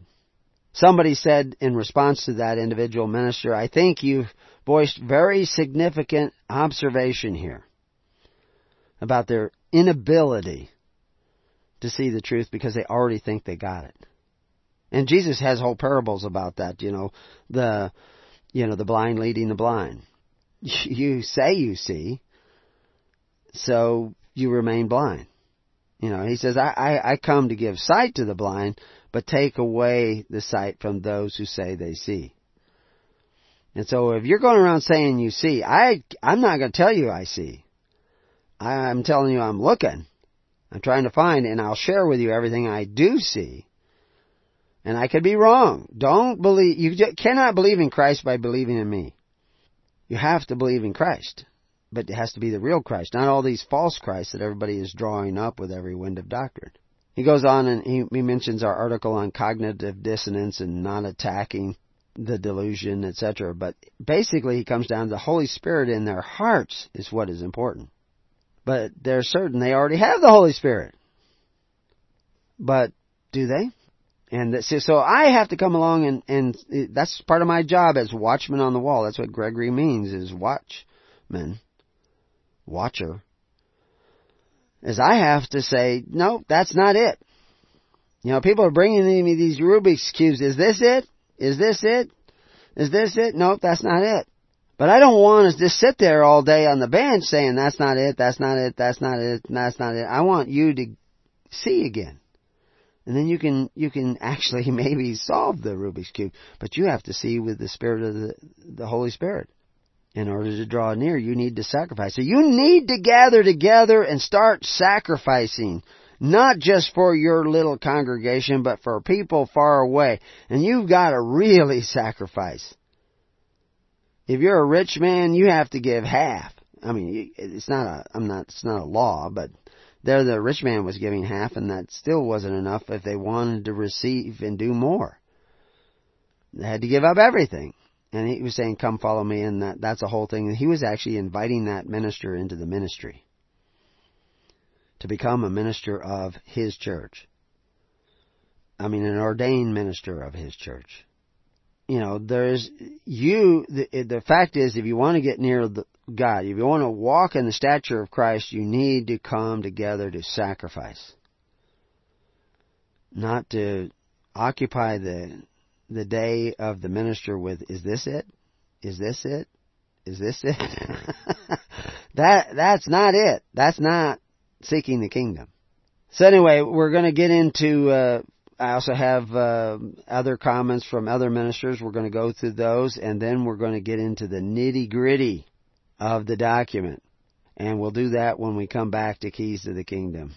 Somebody said in response to that individual minister, I think you've voiced very significant observation here about their inability to see the truth because they already think they got it. And Jesus has whole parables about that, you know, the you know, the blind leading the blind. You say you see, so you remain blind. You know, he says, I, I, I come to give sight to the blind, but take away the sight from those who say they see. And so if you're going around saying you see, I, I'm not going to tell you I see. I, I'm telling you I'm looking. I'm trying to find and I'll share with you everything I do see. And I could be wrong. Don't believe, you cannot believe in Christ by believing in me. You have to believe in Christ. But it has to be the real Christ, not all these false Christs that everybody is drawing up with every wind of doctrine. He goes on and he, he mentions our article on cognitive dissonance and not attacking the delusion, etc. But basically, he comes down to the Holy Spirit in their hearts is what is important. But they're certain they already have the Holy Spirit. But do they? And so I have to come along and, and that's part of my job as watchman on the wall. That's what Gregory means is watchman, watcher. Is I have to say, no, that's not it. You know, people are bringing me these Rubik's cubes. Is this it? Is this it? Is this it? Nope, that's not it. But I don't want to just sit there all day on the bench saying that's not it, that's not it, that's not it, that's not it. I want you to see again. And then you can you can actually maybe solve the Rubik's cube, but you have to see with the spirit of the the Holy Spirit. In order to draw near, you need to sacrifice. So you need to gather together and start sacrificing, not just for your little congregation, but for people far away. And you've got to really sacrifice. If you're a rich man, you have to give half. I mean, it's not a I'm not it's not a law, but there the rich man was giving half and that still wasn't enough if they wanted to receive and do more. They had to give up everything. And he was saying, come follow me, and that, that's the whole thing. He was actually inviting that minister into the ministry. To become a minister of his church. I mean, an ordained minister of his church. You know, there's, you, the, the fact is, if you want to get near the, God. If you want to walk in the stature of Christ, you need to come together to sacrifice. Not to occupy the the day of the minister with is this it? Is this it? Is this it? that that's not it. That's not seeking the kingdom. So anyway, we're going to get into uh, I also have uh, other comments from other ministers. We're going to go through those, and then we're going to get into the nitty gritty of the document. And we'll do that when we come back to Keys to the Kingdom.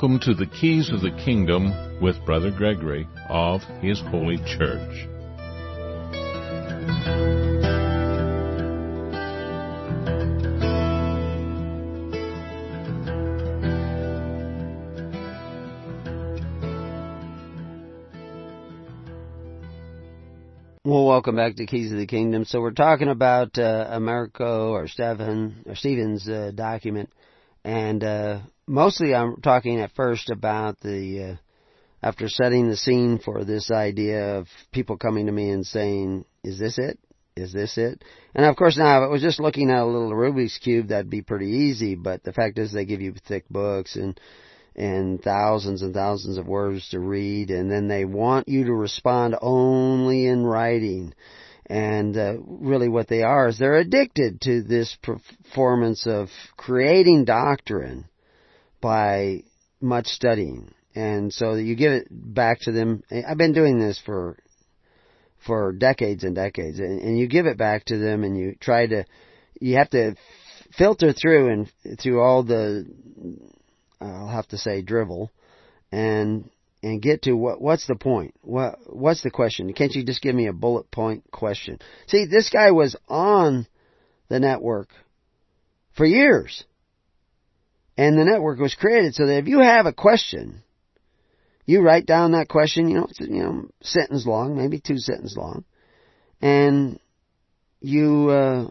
Welcome to the Keys of the Kingdom with Brother Gregory of His Holy Church. Well, welcome back to Keys of the Kingdom. So we're talking about uh, Americo or Stephen or Stephen's uh, document And uh, mostly I'm talking at first about the, uh, after setting the scene for this idea of people coming to me and saying, is this it? Is this it? And of course now if it was just looking at a little Rubik's Cube, that'd be pretty easy, but the fact is they give you thick books and and thousands and thousands of words to read, and then they want you to respond only in writing. And uh, really, what they are is they're addicted to this performance of creating doctrine by much studying. And so you give it back to them. I've been doing this for for decades and decades, and, and you give it back to them, and you try to. You have to filter through and through all the I'll have to say drivel, and and get to what what's the point? What what's the question? Can't you just give me a bullet point question? See, this guy was on the network for years. And the network was created so that if you have a question, you write down that question, you know, it's, you know, sentence long, maybe two sentence long, and you uh,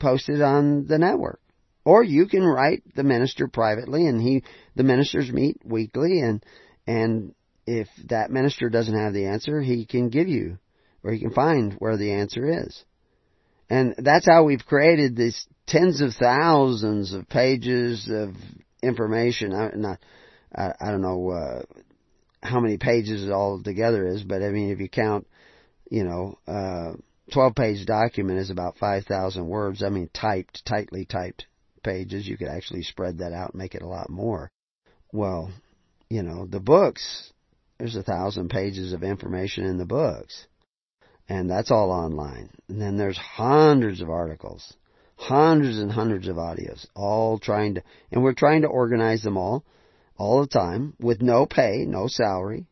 post it on the network. Or you can write the minister privately and he, the ministers meet weekly and, and if that minister doesn't have the answer, he can give you, or he can find where the answer is. And that's how we've created these tens of thousands of pages of information. I, not, I, I don't know uh, how many pages it all together is, but I mean, if you count, you know, uh, 12 page document is about 5,000 words. I mean, typed, tightly typed pages. You could actually spread that out and make it a lot more. Well, you know, the books, there's a thousand pages of information in the books. And that's all online. And then there's hundreds of articles, hundreds and hundreds of audios, all trying to, and we're trying to organize them all, all the time, with no pay, no salary,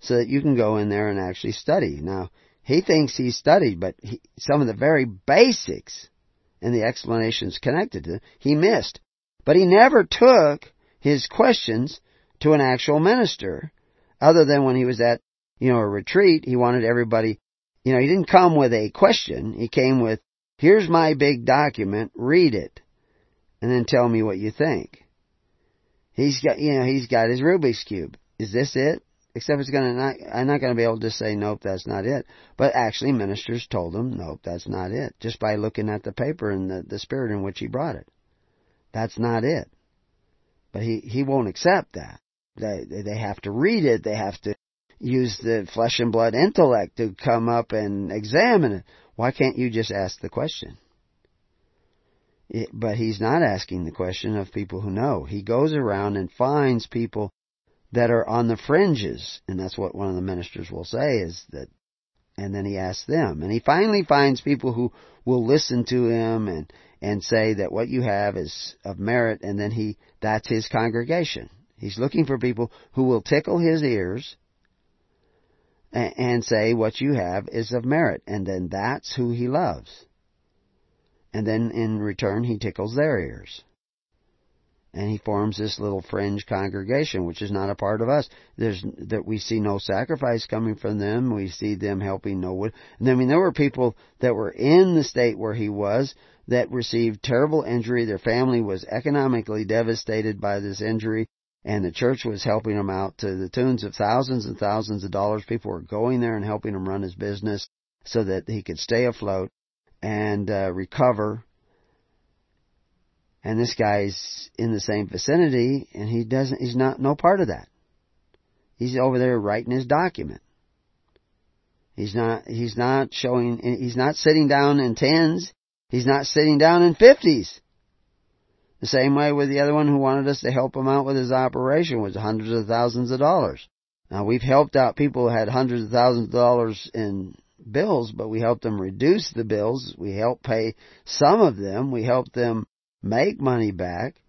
so that you can go in there and actually study. Now, he thinks he's studied, but he, some of the very basics and the explanations connected to he missed. But he never took his questions to an actual minister, other than when he was at, you know, a retreat, he wanted everybody, you know, he didn't come with a question, he came with, here's my big document, read it, and then tell me what you think. He's got, you know, he's got his Rubik's Cube. Is this it? Except it's gonna not, I'm not gonna be able to say, nope, that's not it. But actually ministers told him, nope, that's not it. Just by looking at the paper and the, the spirit in which he brought it. That's not it. But he, he won't accept that. They, they have to read it, they have to use the flesh and blood intellect to come up and examine it. Why can't you just ask the question? It, but he's not asking the question of people who know. He goes around and finds people that are on the fringes. And that's what one of the ministers will say is that, and then he asks them. And he finally finds people who will listen to him and, and say that what you have is of merit and then he, that's his congregation. He's looking for people who will tickle his ears and, say what you have is of merit. And then that's who he loves. And then in return he tickles their ears and he forms this little fringe congregation, which is not a part of us. There's that we see no sacrifice coming from them. We see them helping no one. And I mean, there were people that were in the state where he was that received terrible injury. Their family was economically devastated by this injury, and the church was helping him out to the tunes of thousands and thousands of dollars. People were going there and helping him run his business so that he could stay afloat and uh, recover. And this guy's in the same vicinity and he doesn't he's not no part of that. He's over there writing his document. He's not he's not showing he's not sitting down in tens. He's not sitting down in fifties the same way with the other one who wanted us to help him out with his operation was hundreds of thousands of dollars now we've helped out people who had hundreds of thousands of dollars in bills but we helped them reduce the bills we helped pay some of them we helped them make money back,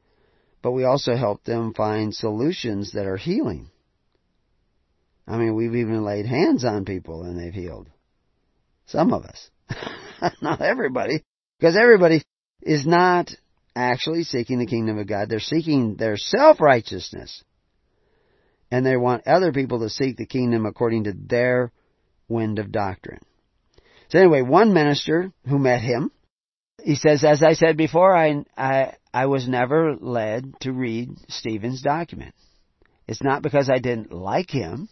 but we also help them find solutions that are healing. I mean, we've even laid hands on people and they've healed. Some of us. not everybody. Because everybody is not actually seeking the kingdom of God. They're seeking their self-righteousness. And they want other people to seek the kingdom according to their wind of doctrine. So anyway, one minister who met him he says, as I said before, I, I, I was never led to read Stephen's document. It's not because I didn't like him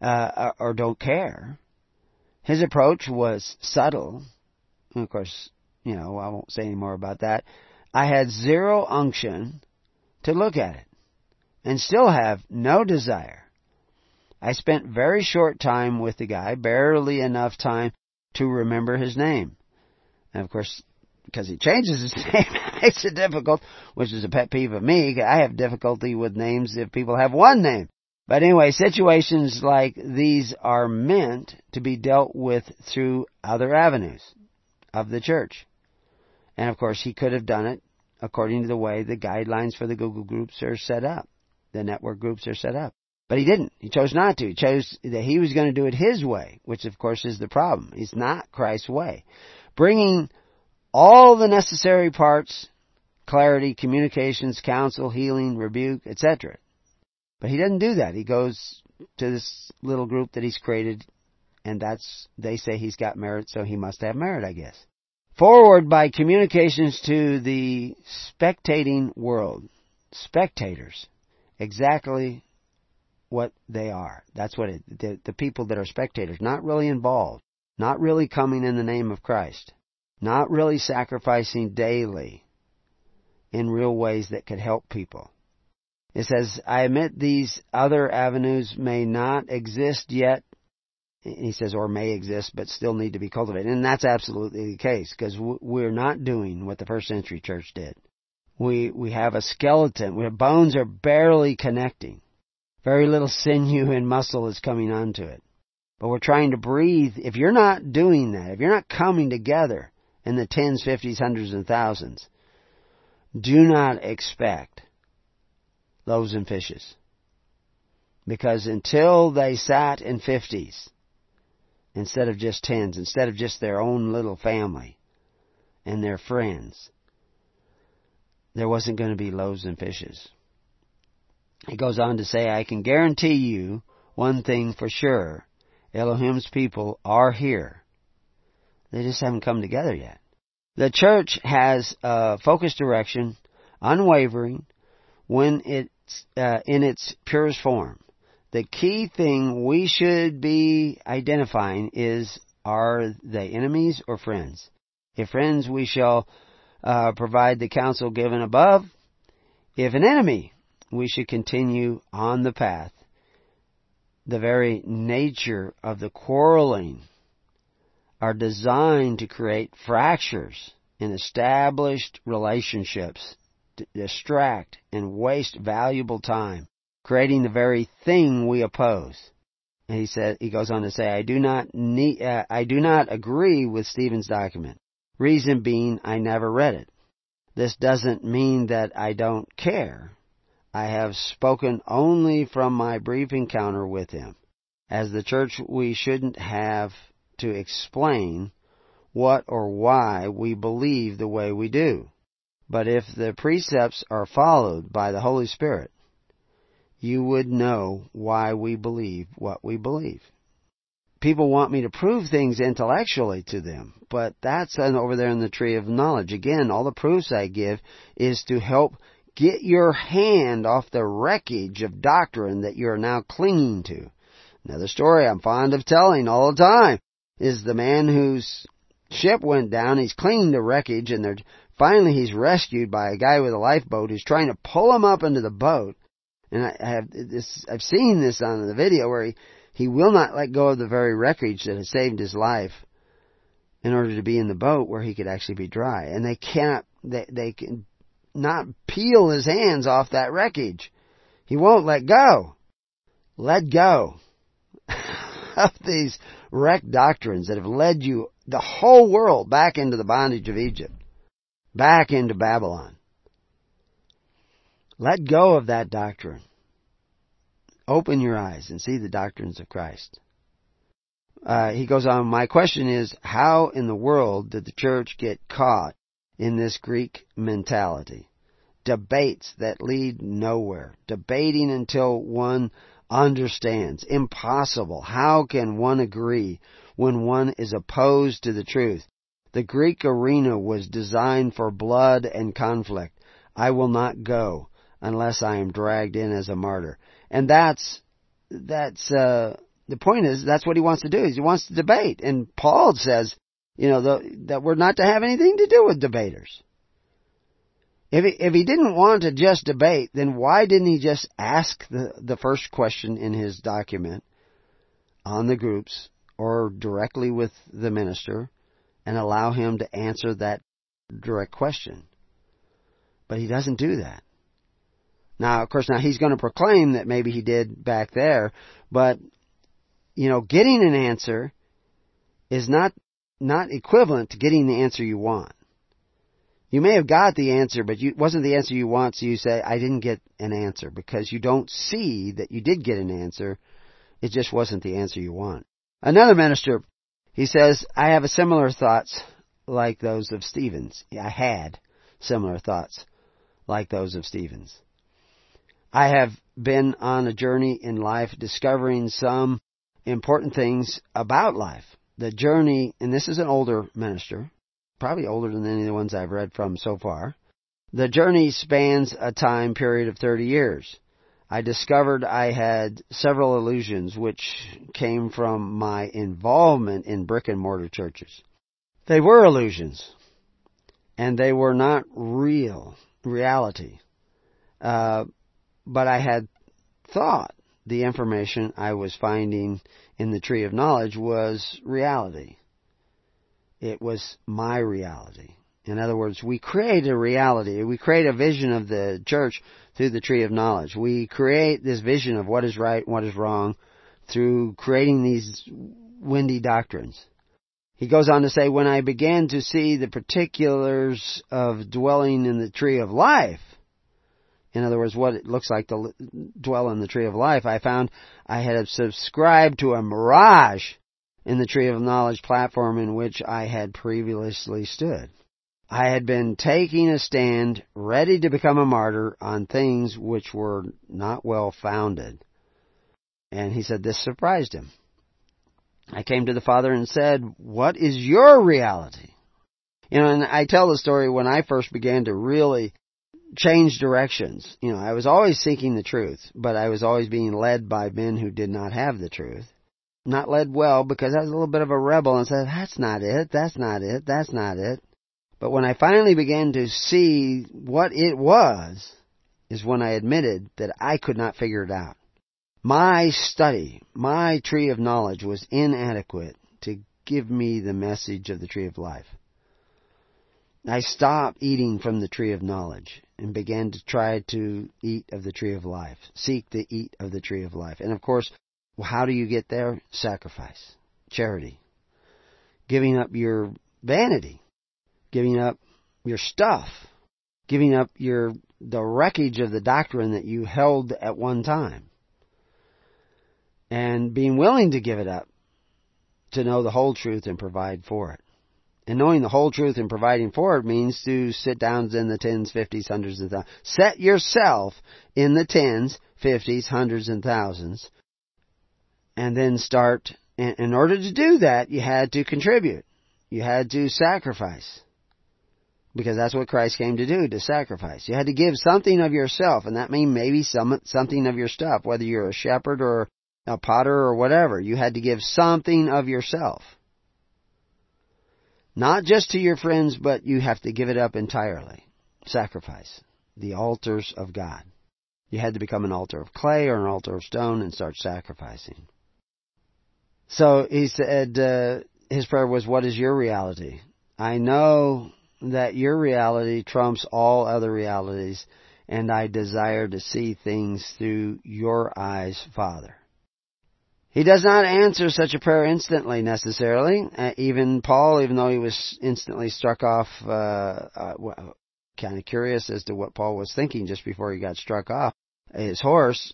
uh, or don't care. His approach was subtle. And of course, you know, I won't say any more about that. I had zero unction to look at it and still have no desire. I spent very short time with the guy, barely enough time to remember his name. And of course, because he changes his name, makes it difficult, which is a pet peeve of me. I have difficulty with names if people have one name. But anyway, situations like these are meant to be dealt with through other avenues of the church. And of course, he could have done it according to the way the guidelines for the Google groups are set up, the network groups are set up. But he didn't. He chose not to. He chose that he was going to do it his way, which of course is the problem. It's not Christ's way. Bringing all the necessary parts, clarity, communications, counsel, healing, rebuke, etc. But he doesn't do that. He goes to this little group that he's created, and that's, they say he's got merit, so he must have merit, I guess. Forward by communications to the spectating world. Spectators. Exactly what they are. That's what it, the, the people that are spectators, not really involved, not really coming in the name of Christ not really sacrificing daily in real ways that could help people. It says, I admit these other avenues may not exist yet. He says, or may exist, but still need to be cultivated. And that's absolutely the case, because we're not doing what the first century church did. We, we have a skeleton, where bones are barely connecting. Very little sinew and muscle is coming onto it. But we're trying to breathe. If you're not doing that, if you're not coming together, in the tens, fifties, hundreds, and thousands. Do not expect loaves and fishes. Because until they sat in fifties, instead of just tens, instead of just their own little family and their friends, there wasn't going to be loaves and fishes. He goes on to say, I can guarantee you one thing for sure. Elohim's people are here they just haven't come together yet. The church has a focused direction, unwavering, when it's uh, in its purest form. The key thing we should be identifying is are they enemies or friends? If friends, we shall uh, provide the counsel given above. If an enemy, we should continue on the path. The very nature of the quarreling are designed to create fractures in established relationships, distract and waste valuable time, creating the very thing we oppose. And he said, he goes on to say, I do not need, uh, I do not agree with Stephen's document. Reason being, I never read it. This doesn't mean that I don't care. I have spoken only from my brief encounter with him. As the church, we shouldn't have to explain what or why we believe the way we do. But if the precepts are followed by the Holy Spirit, you would know why we believe what we believe. People want me to prove things intellectually to them, but that's over there in the tree of knowledge. Again, all the proofs I give is to help get your hand off the wreckage of doctrine that you're now clinging to. Another story I'm fond of telling all the time is the man whose ship went down. He's cleaning the wreckage, and they're finally he's rescued by a guy with a lifeboat who's trying to pull him up into the boat. And I have this. I've seen this on the video where he he will not let go of the very wreckage that has saved his life in order to be in the boat where he could actually be dry. And they can't. They they can not peel his hands off that wreckage. He won't let go. Let go of these wrecked doctrines that have led you, the whole world, back into the bondage of Egypt, back into Babylon. Let go of that doctrine. Open your eyes and see the doctrines of Christ. Uh, he goes on, my question is, how in the world did the church get caught in this Greek mentality? Debates that lead nowhere. Debating until one understands. Impossible. How can one agree when one is opposed to the truth? The Greek arena was designed for blood and conflict. I will not go unless I am dragged in as a martyr. And that's, that's, uh, the point is, that's what he wants to do. Is he wants to debate. And Paul says, you know, the, that we're not to have anything to do with debaters. If he, if he didn't want to just debate, then why didn't he just ask the, the first question in his document on the groups or directly with the minister and allow him to answer that direct question? But he doesn't do that. Now, of course, now he's going to proclaim that maybe he did back there, but, you know, getting an answer is not, not equivalent to getting the answer you want. You may have got the answer, but it wasn't the answer you want, so you say, I didn't get an answer, because you don't see that you did get an answer. It just wasn't the answer you want. Another minister, he says, I have similar thoughts like those of Stephen's. I had similar thoughts like those of Stephen's. I have been on a journey in life discovering some important things about life. The journey, and this is an older minister, probably older than any of the ones I've read from so far. The journey spans a time period of 30 years. I discovered I had several illusions which came from my involvement in brick and mortar churches. They were illusions, and they were not real, reality. Uh, but I had thought the information I was finding in the tree of knowledge was reality. It was my reality. In other words, we create a reality. We create a vision of the church through the tree of knowledge. We create this vision of what is right and what is wrong through creating these windy doctrines. He goes on to say, when I began to see the particulars of dwelling in the tree of life, in other words, what it looks like to dwell in the tree of life, I found I had subscribed to a mirage in the Tree of Knowledge platform in which I had previously stood. I had been taking a stand, ready to become a martyr on things which were not well founded. And he said this surprised him. I came to the Father and said, What is your reality? You know, and I tell the story when I first began to really change directions. You know, I was always seeking the truth, but I was always being led by men who did not have the truth not led well because I was a little bit of a rebel and said, that's not it, that's not it, that's not it. But when I finally began to see what it was, is when I admitted that I could not figure it out. My study, my tree of knowledge was inadequate to give me the message of the tree of life. I stopped eating from the tree of knowledge and began to try to eat of the tree of life, seek to eat of the tree of life. And of course, how do you get there? Sacrifice, charity, giving up your vanity, giving up your stuff, giving up your the wreckage of the doctrine that you held at one time, and being willing to give it up to know the whole truth and provide for it. And knowing the whole truth and providing for it means to sit down in the tens, fifties, hundreds, and thousands. Set yourself in the tens, fifties, hundreds, and thousands and then start. In order to do that, you had to contribute. You had to sacrifice. Because that's what Christ came to do, to sacrifice. You had to give something of yourself, and that means maybe some, something of your stuff, whether you're a shepherd or a potter or whatever. You had to give something of yourself. Not just to your friends, but you have to give it up entirely. Sacrifice. The altars of God. You had to become an altar of clay or an altar of stone and start sacrificing. So he said, uh, his prayer was, What is your reality? I know that your reality trumps all other realities, and I desire to see things through your eyes, Father. He does not answer such a prayer instantly necessarily. Uh, even Paul, even though he was instantly struck off, uh, uh, kind of curious as to what Paul was thinking just before he got struck off his horse.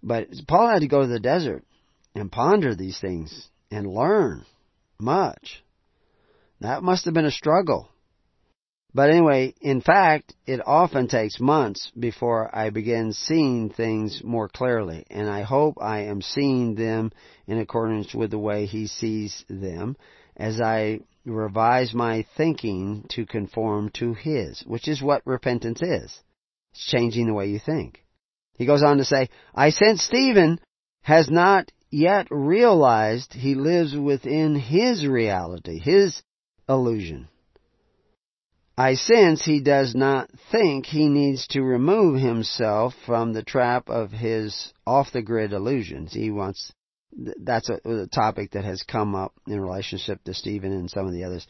But Paul had to go to the desert and ponder these things and learn much. That must have been a struggle. But anyway, in fact, it often takes months before I begin seeing things more clearly, and I hope I am seeing them in accordance with the way he sees them, as I revise my thinking to conform to His, which is what repentance is. It's changing the way you think. He goes on to say, I sense Stephen has not yet realized he lives within his reality, his illusion. I sense he does not think he needs to remove himself from the trap of his off the grid illusions. He wants, that's a, a, topic that has come up in relationship to Stephen and some of the others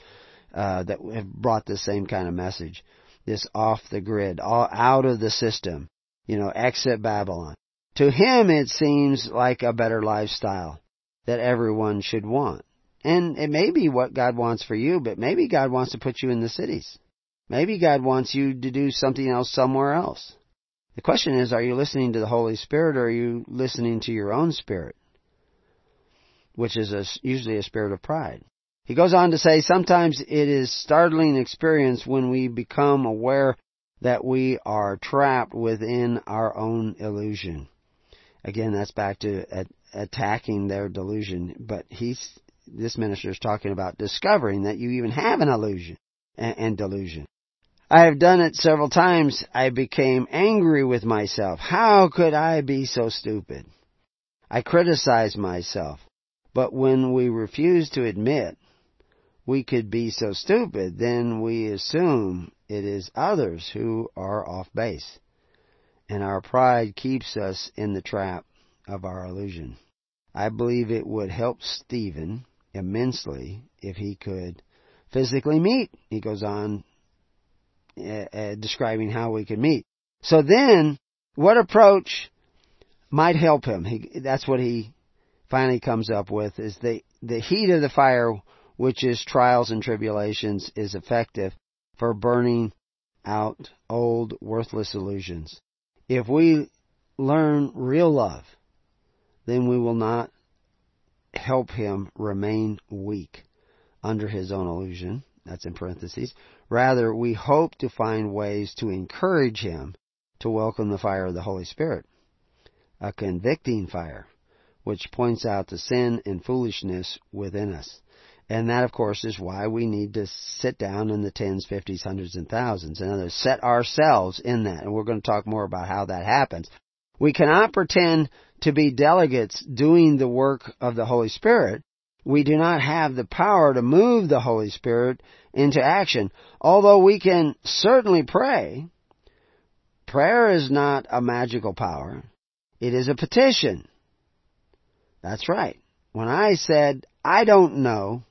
uh, that have brought the same kind of message. This off the grid, all out of the system, you know, exit Babylon. To him it seems like a better lifestyle that everyone should want. And it may be what God wants for you, but maybe God wants to put you in the cities. Maybe God wants you to do something else somewhere else. The question is, are you listening to the Holy Spirit or are you listening to your own spirit? Which is a, usually a spirit of pride. He goes on to say, sometimes it is startling experience when we become aware that we are trapped within our own illusion. Again, that's back to attacking their delusion, but he's, this minister is talking about discovering that you even have an illusion and, and delusion. I have done it several times. I became angry with myself. How could I be so stupid? I criticized myself. But when we refuse to admit we could be so stupid, then we assume it is others who are off base. And our pride keeps us in the trap of our illusion. I believe it would help Stephen immensely if he could physically meet. He goes on uh, uh, describing how we could meet. So then, what approach might help him? He, that's what he finally comes up with is the, the heat of the fire, which is trials and tribulations, is effective for burning out old worthless illusions. If we learn real love, then we will not help him remain weak under his own illusion. That's in parentheses. Rather, we hope to find ways to encourage him to welcome the fire of the Holy Spirit. A convicting fire, which points out the sin and foolishness within us. And that, of course, is why we need to sit down in the tens, fifties, hundreds, and thousands. In other words, set ourselves in that. And we're going to talk more about how that happens. We cannot pretend to be delegates doing the work of the Holy Spirit we do not have the power to move the Holy Spirit into action. Although we can certainly pray, prayer is not a magical power. It is a petition. That's right. When I said, I don't know,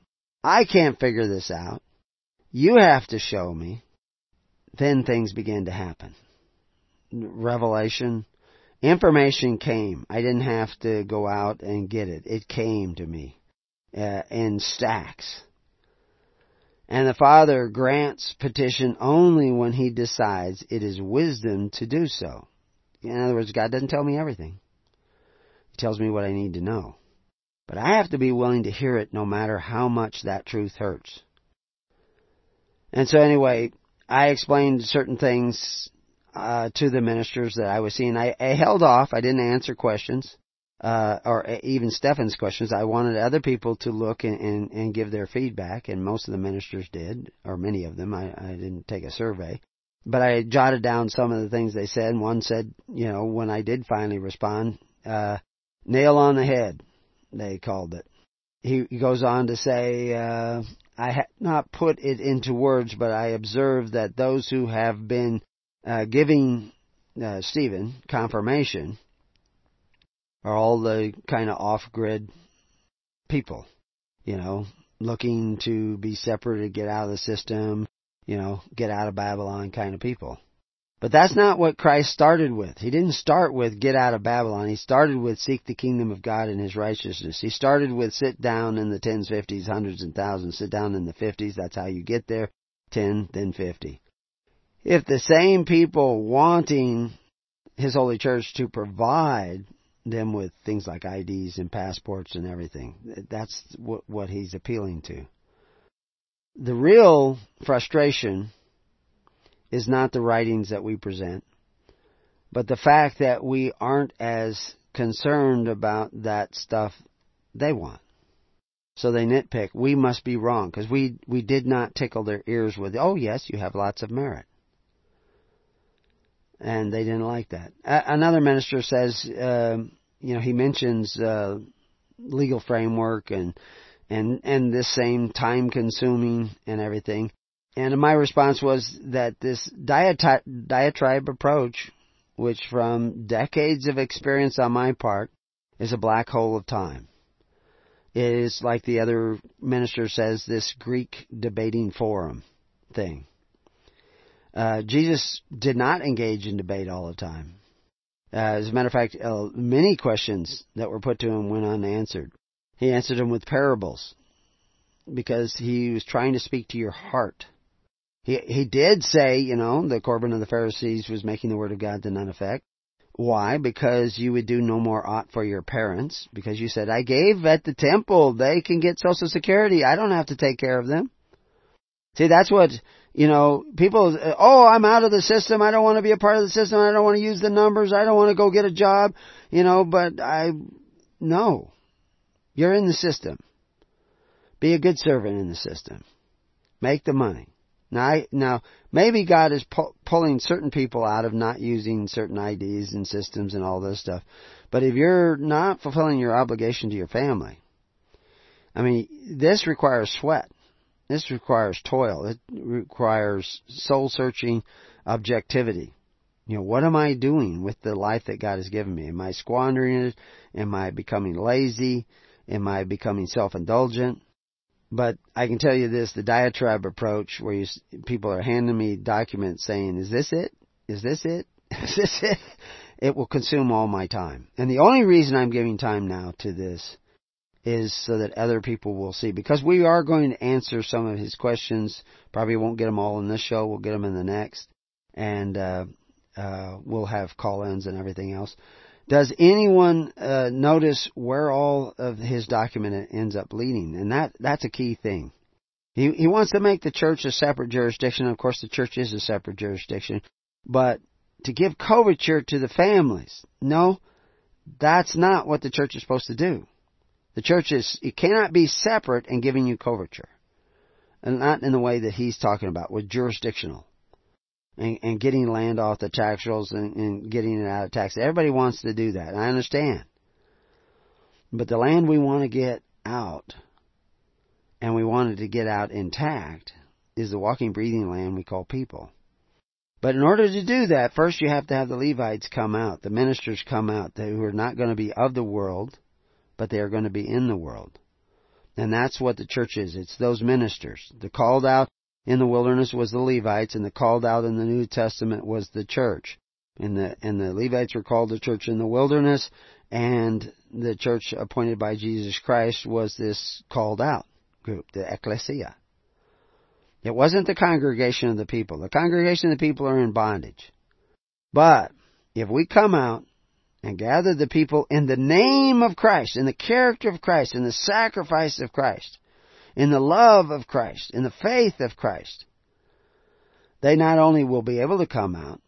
I can't figure this out, you have to show me, then things began to happen. Revelation, information came. I didn't have to go out and get it. It came to me uh, in stacks. And the Father grants petition only when He decides it is wisdom to do so. In other words, God doesn't tell me everything. He tells me what I need to know. But I have to be willing to hear it no matter how much that truth hurts. And so anyway, I explained certain things uh, to the ministers that I was seeing. I, I held off. I didn't answer questions uh, or even Stefan's questions, I wanted other people to look and, and, and give their feedback, and most of the ministers did, or many of them. I, I didn't take a survey. But I jotted down some of the things they said, one said, you know, when I did finally respond, uh, nail on the head, they called it. He, he goes on to say, uh, I have not put it into words, but I observed that those who have been uh, giving uh, Stephen confirmation are all the kind of off-grid people, you know, looking to be separate, get out of the system, you know, get out of Babylon kind of people. But that's not what Christ started with. He didn't start with get out of Babylon. He started with seek the kingdom of God and His righteousness. He started with sit down in the tens, fifties, hundreds, and thousands. Sit down in the fifties. That's how you get there. Ten, then fifty. If the same people wanting His holy church to provide them with things like IDs and passports and everything. That's what, what he's appealing to. The real frustration is not the writings that we present, but the fact that we aren't as concerned about that stuff they want. So they nitpick. We must be wrong because we we did not tickle their ears with, "Oh yes, you have lots of merit." And they didn't like that. A- another minister says, uh, you know, he mentions uh, legal framework and and and this same time consuming and everything. And my response was that this diatri- diatribe approach, which from decades of experience on my part, is a black hole of time. It is like the other minister says, this Greek debating forum thing. Uh, Jesus did not engage in debate all the time. Uh, as a matter of fact, uh, many questions that were put to him went unanswered. He answered them with parables because he was trying to speak to your heart. He he did say, you know, the Corban of the Pharisees was making the word of God to none effect. Why? Because you would do no more ought for your parents. Because you said, I gave at the temple. They can get Social Security. I don't have to take care of them. See, that's what, you know, people, oh, I'm out of the system. I don't want to be a part of the system. I don't want to use the numbers. I don't want to go get a job, you know, but I, no. You're in the system. Be a good servant in the system. Make the money. Now, I, now maybe God is pu- pulling certain people out of not using certain IDs and systems and all this stuff. But if you're not fulfilling your obligation to your family, I mean, this requires sweat. This requires toil. It requires soul searching objectivity. You know, what am I doing with the life that God has given me? Am I squandering it? Am I becoming lazy? Am I becoming self-indulgent? But I can tell you this, the diatribe approach where you, people are handing me documents saying, is this it? Is this it? Is this it? It will consume all my time. And the only reason I'm giving time now to this is so that other people will see. Because we are going to answer some of his questions. Probably won't get them all in this show. We'll get them in the next. And, uh, uh, we'll have call-ins and everything else. Does anyone uh, notice where all of his document ends up leading? And that that's a key thing. He he wants to make the church a separate jurisdiction. Of course, the church is a separate jurisdiction, but to give coverture to the families, no, that's not what the church is supposed to do. The church is it cannot be separate and giving you coverture, and not in the way that he's talking about with jurisdictional and, and getting land off the tax rolls and, and getting it out of tax. Everybody wants to do that. I understand. But the land we want to get out, and we wanted to get out intact, is the walking, breathing land we call people. But in order to do that, first you have to have the Levites come out, the ministers come out, who are not going to be of the world, but they are going to be in the world. And that's what the church is. It's those ministers. The called out in the wilderness was the Levites, and the called out in the New Testament was the church. And the and the Levites were called the church in the wilderness, and the church appointed by Jesus Christ was this called out group, the ecclesia. It wasn't the congregation of the people. The congregation of the people are in bondage. But if we come out and gather the people in the name of Christ, in the character of Christ, in the sacrifice of Christ, in the love of Christ, in the faith of Christ, they not only will be able to come out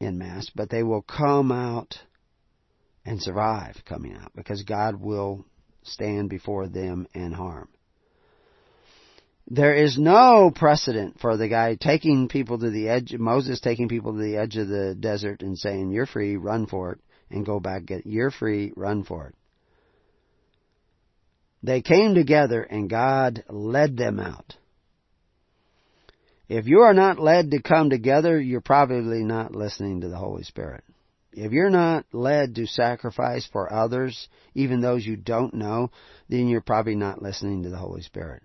in mass, but they will come out and survive coming out because God will stand before them and harm. There is no precedent for the guy taking people to the edge, Moses taking people to the edge of the desert and saying, you're free, run for it, and go back, get, you're free, run for it. They came together and God led them out. If you are not led to come together, you're probably not listening to the Holy Spirit. If you're not led to sacrifice for others, even those you don't know, then you're probably not listening to the Holy Spirit.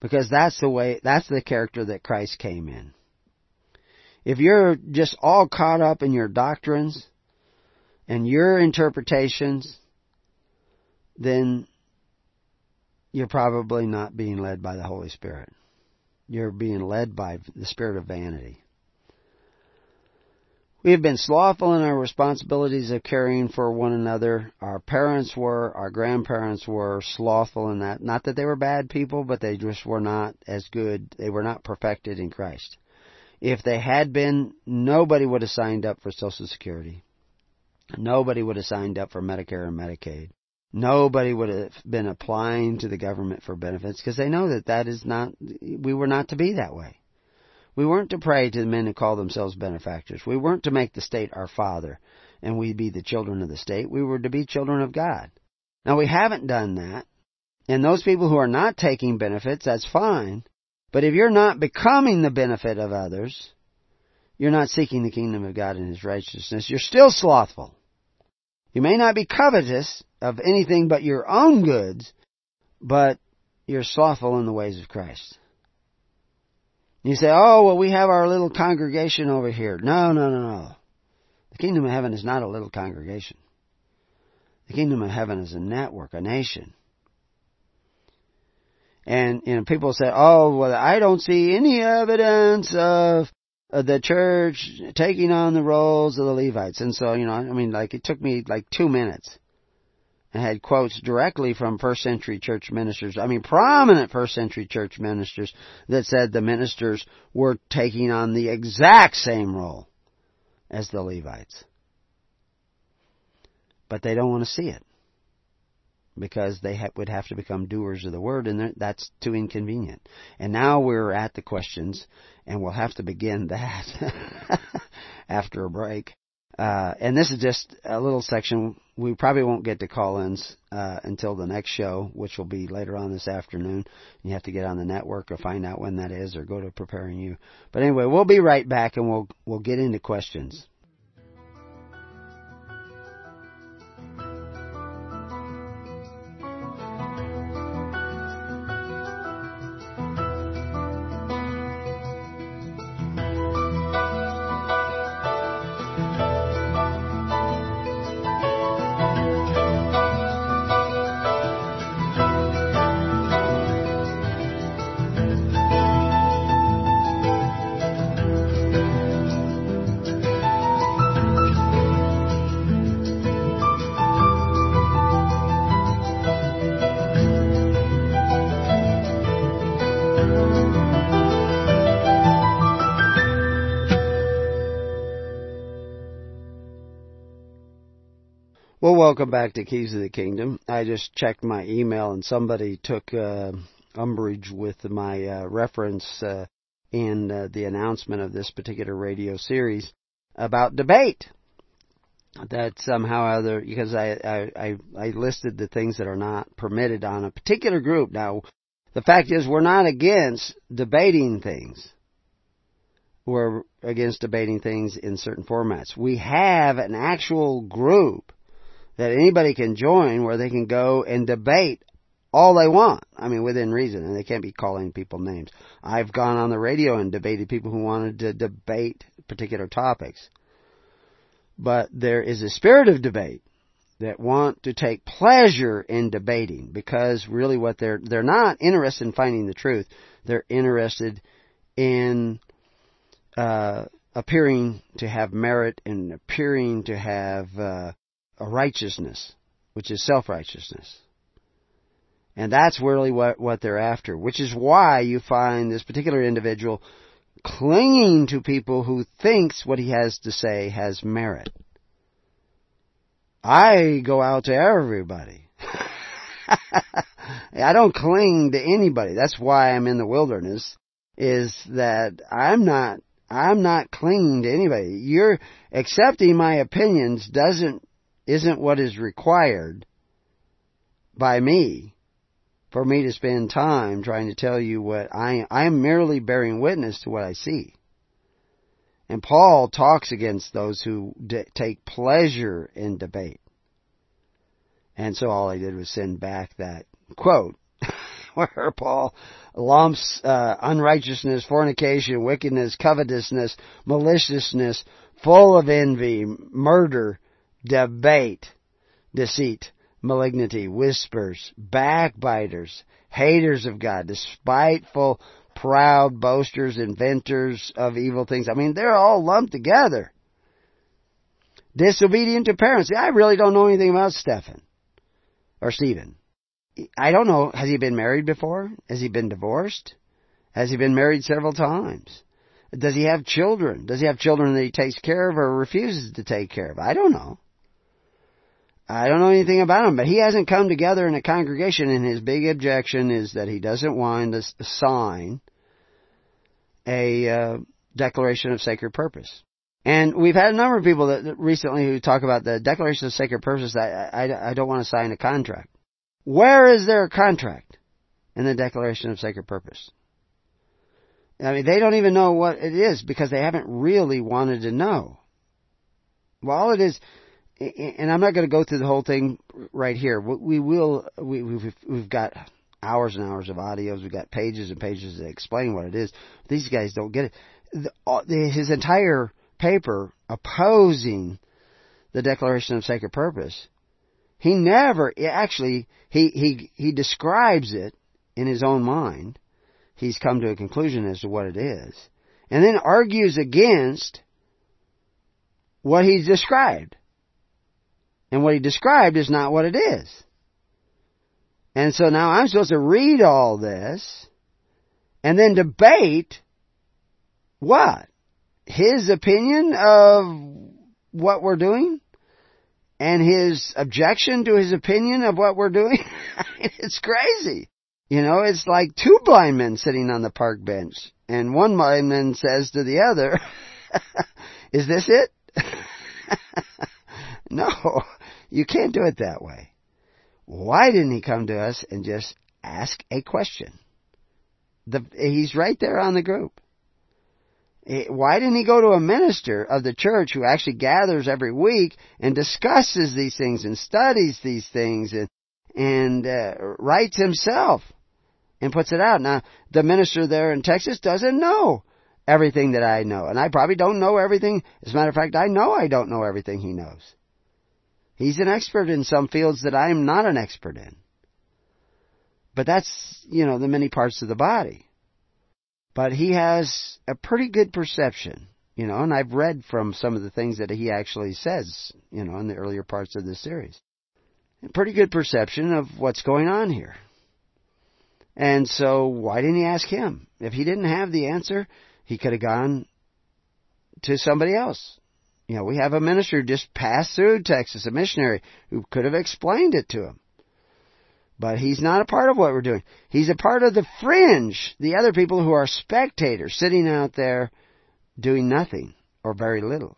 Because that's the way, that's the character that Christ came in. If you're just all caught up in your doctrines and your interpretations, then you're probably not being led by the Holy Spirit. You're being led by the spirit of vanity. We have been slothful in our responsibilities of caring for one another. Our parents were, our grandparents were slothful in that. Not that they were bad people, but they just were not as good. They were not perfected in Christ. If they had been, nobody would have signed up for Social Security. Nobody would have signed up for Medicare and Medicaid. Nobody would have been applying to the government for benefits because they know that that is not, we were not to be that way. We weren't to pray to the men who call themselves benefactors. We weren't to make the state our father and we be the children of the state. We were to be children of God. Now we haven't done that. And those people who are not taking benefits, that's fine. But if you're not becoming the benefit of others, you're not seeking the kingdom of God and His righteousness. You're still slothful. You may not be covetous of anything but your own goods, but you're slothful in the ways of Christ. You say, oh, well, we have our little congregation over here. No, no, no, no. The kingdom of heaven is not a little congregation. The kingdom of heaven is a network, a nation. And, you know, people say, oh, well, I don't see any evidence of the church taking on the roles of the Levites. And so, you know, I mean, like, it took me like two minutes. I had quotes directly from first century church ministers. I mean, prominent first century church ministers that said the ministers were taking on the exact same role as the Levites. But they don't want to see it because they ha- would have to become doers of the word, and that's too inconvenient. And now we're at the questions, and we'll have to begin that after a break. Uh, and this is just a little section. We probably won't get to call-ins uh, until the next show, which will be later on this afternoon. You have to get on the network or find out when that is, or go to preparing you. But anyway, we'll be right back, and we'll we'll get into questions. Welcome back to Keys of the Kingdom. I just checked my email and somebody took uh, umbrage with my uh, reference uh, in uh, the announcement of this particular radio series about debate. That somehow or other because I, I I listed the things that are not permitted on a particular group. Now, the fact is we're not against debating things. We're against debating things in certain formats. We have an actual group that anybody can join where they can go and debate all they want. I mean, within reason, and they can't be calling people names. I've gone on the radio and debated people who wanted to debate particular topics. But there is a spirit of debate that want to take pleasure in debating because really what they're they're not interested in finding the truth. They're interested in uh, appearing to have merit and appearing to have uh, righteousness, which is self-righteousness. And that's really what, what they're after, which is why you find this particular individual clinging to people who thinks what he has to say has merit. I go out to everybody. I don't cling to anybody. That's why I'm in the wilderness, is that I'm not, I'm not clinging to anybody. You're accepting my opinions doesn't isn't what is required by me for me to spend time trying to tell you what I I am merely bearing witness to what I see. And Paul talks against those who take pleasure in debate. And so all I did was send back that quote where Paul lumps uh, unrighteousness, fornication, wickedness, covetousness, maliciousness, full of envy, murder, debate, deceit, malignity, whispers, backbiters, haters of God, despiteful, proud, boasters, inventors of evil things. I mean, they're all lumped together. Disobedient to parents. I really don't know anything about Stephen or Stephen. I don't know. Has he been married before? Has he been divorced? Has he been married several times? Does he have children? Does he have children that he takes care of or refuses to take care of? I don't know. I don't know anything about him, but he hasn't come together in a congregation, and his big objection is that he doesn't want to sign a uh, declaration of sacred purpose. And we've had a number of people that recently who talk about the declaration of sacred purpose. That I, I, I don't want to sign a contract. Where is there a contract in the declaration of sacred purpose? I mean, they don't even know what it is because they haven't really wanted to know. Well, all it is, and I'm not going to go through the whole thing right here. We will. We, we've we've got hours and hours of audios. We've got pages and pages that explain what it is. These guys don't get it. The, his entire paper opposing the Declaration of Sacred Purpose, he never actually he he he describes it in his own mind. He's come to a conclusion as to what it is, and then argues against what he's described. And what he described is not what it is. And so now I'm supposed to read all this and then debate what? His opinion of what we're doing? And his objection to his opinion of what we're doing? it's crazy. You know, it's like two blind men sitting on the park bench. And one blind man says to the other, is this it? no, you can't do it that way. Why didn't he come to us and just ask a question? The, he's right there on the group. Why didn't he go to a minister of the church who actually gathers every week and discusses these things and studies these things and and uh, writes himself and puts it out? Now, the minister there in Texas doesn't know everything that I know. And I probably don't know everything. As a matter of fact, I know I don't know everything he knows. He's an expert in some fields that I'm not an expert in. But that's, you know, the many parts of the body. But he has a pretty good perception, you know, and I've read from some of the things that he actually says, you know, in the earlier parts of this series. A pretty good perception of what's going on here. And so why didn't he ask him? If he didn't have the answer, he could have gone to somebody else. You know, we have a minister who just passed through Texas, a missionary who could have explained it to him. But he's not a part of what we're doing. He's a part of the fringe, the other people who are spectators sitting out there doing nothing or very little.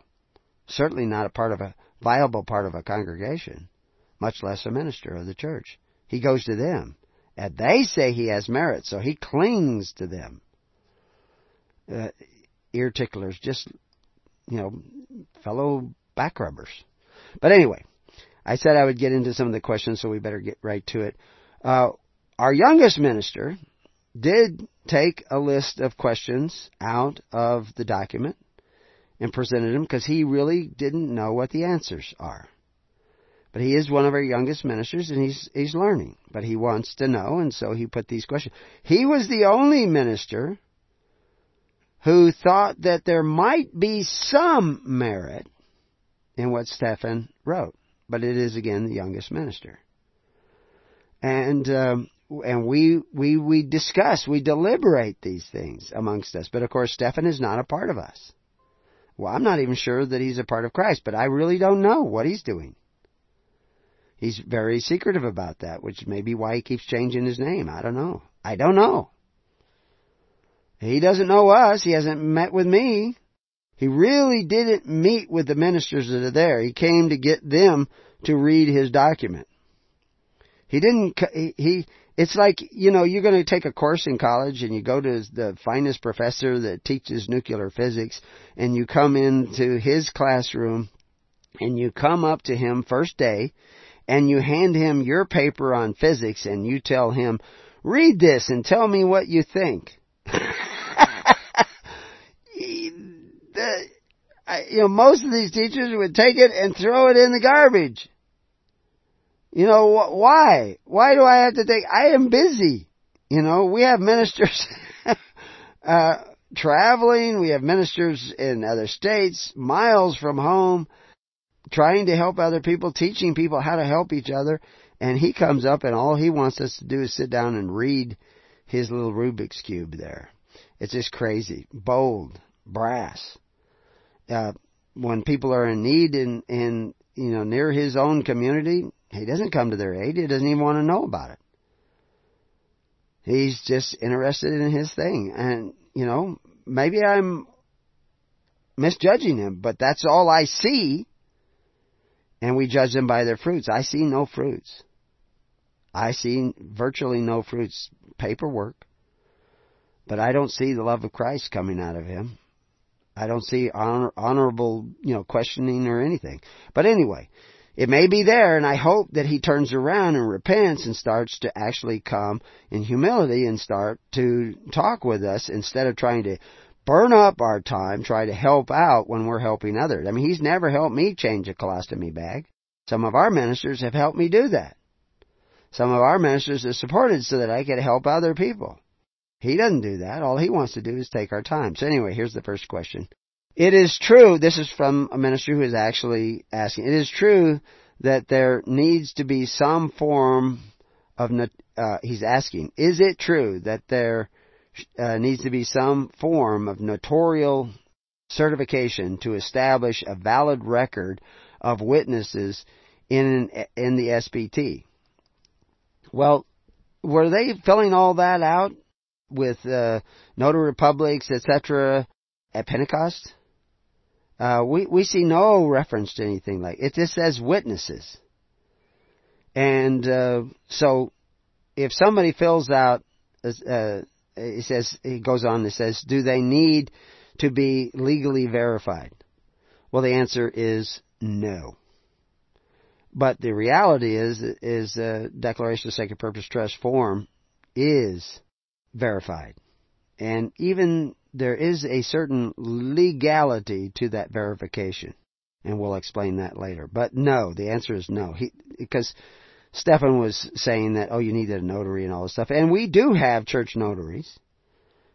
Certainly not a part of a viable part of a congregation, much less a minister of the church. He goes to them, and they say he has merit, so he clings to them uh, ear ticklers, just, you know, fellow back rubbers. But anyway, I said I would get into some of the questions, so we better get right to it. Uh, our youngest minister did take a list of questions out of the document and presented them because he really didn't know what the answers are. But he is one of our youngest ministers and he's he's learning. But he wants to know and so he put these questions. He was the only minister who thought that there might be some merit in what Stephen wrote, but it is again the youngest minister. And um, and we we we discuss, we deliberate these things amongst us. But of course, Stephen is not a part of us. Well, I'm not even sure that he's a part of Christ, but I really don't know what he's doing. He's very secretive about that, which may be why he keeps changing his name. I don't know. I don't know. He doesn't know us. He hasn't met with me. He really didn't meet with the ministers that are there. He came to get them to read his document. He didn't, he, it's like, you know, you're going to take a course in college and you go to the finest professor that teaches nuclear physics and you come into his classroom and you come up to him first day and you hand him your paper on physics and you tell him, read this and tell me what you think. the, I, you know, most of these teachers would take it and throw it in the garbage. You know, wh- why? Why do I have to take, I am busy. You know, we have ministers, uh, traveling, we have ministers in other states, miles from home, trying to help other people, teaching people how to help each other, and he comes up and all he wants us to do is sit down and read his little Rubik's Cube there. It's just crazy. Bold. Brass. Uh, when people are in need in, in, you know, near his own community, he doesn't come to their aid. He doesn't even want to know about it. He's just interested in his thing. And, you know, maybe I'm misjudging him, but that's all I see. And we judge them by their fruits. I see no fruits. I see virtually no fruits. Paperwork. But I don't see the love of Christ coming out of him. I don't see honor, honorable, you know, questioning or anything. But anyway, it may be there, and I hope that he turns around and repents and starts to actually come in humility and start to talk with us instead of trying to burn up our time, try to help out when we're helping others. I mean, he's never helped me change a colostomy bag. Some of our ministers have helped me do that. Some of our ministers have supported so that I could help other people. He doesn't do that. All he wants to do is take our time. So anyway, here's the first question. It is true, this is from a minister who is actually asking, it is true that there needs to be some form of, uh, he's asking, is it true that there uh, needs to be some form of notarial certification to establish a valid record of witnesses in, in the SPT? Well, were they filling all that out with uh, notary publics, etc., at Pentecost? Uh, we we see no reference to anything like it. Just says witnesses, and uh, so if somebody fills out, uh, it says it goes on. It says, do they need to be legally verified? Well, the answer is no. But the reality is, is a Declaration of Sacred Purpose Trust form is verified. And even there is a certain legality to that verification. And we'll explain that later. But no, the answer is no. He, because Stefan was saying that, oh, you needed a notary and all this stuff. And we do have church notaries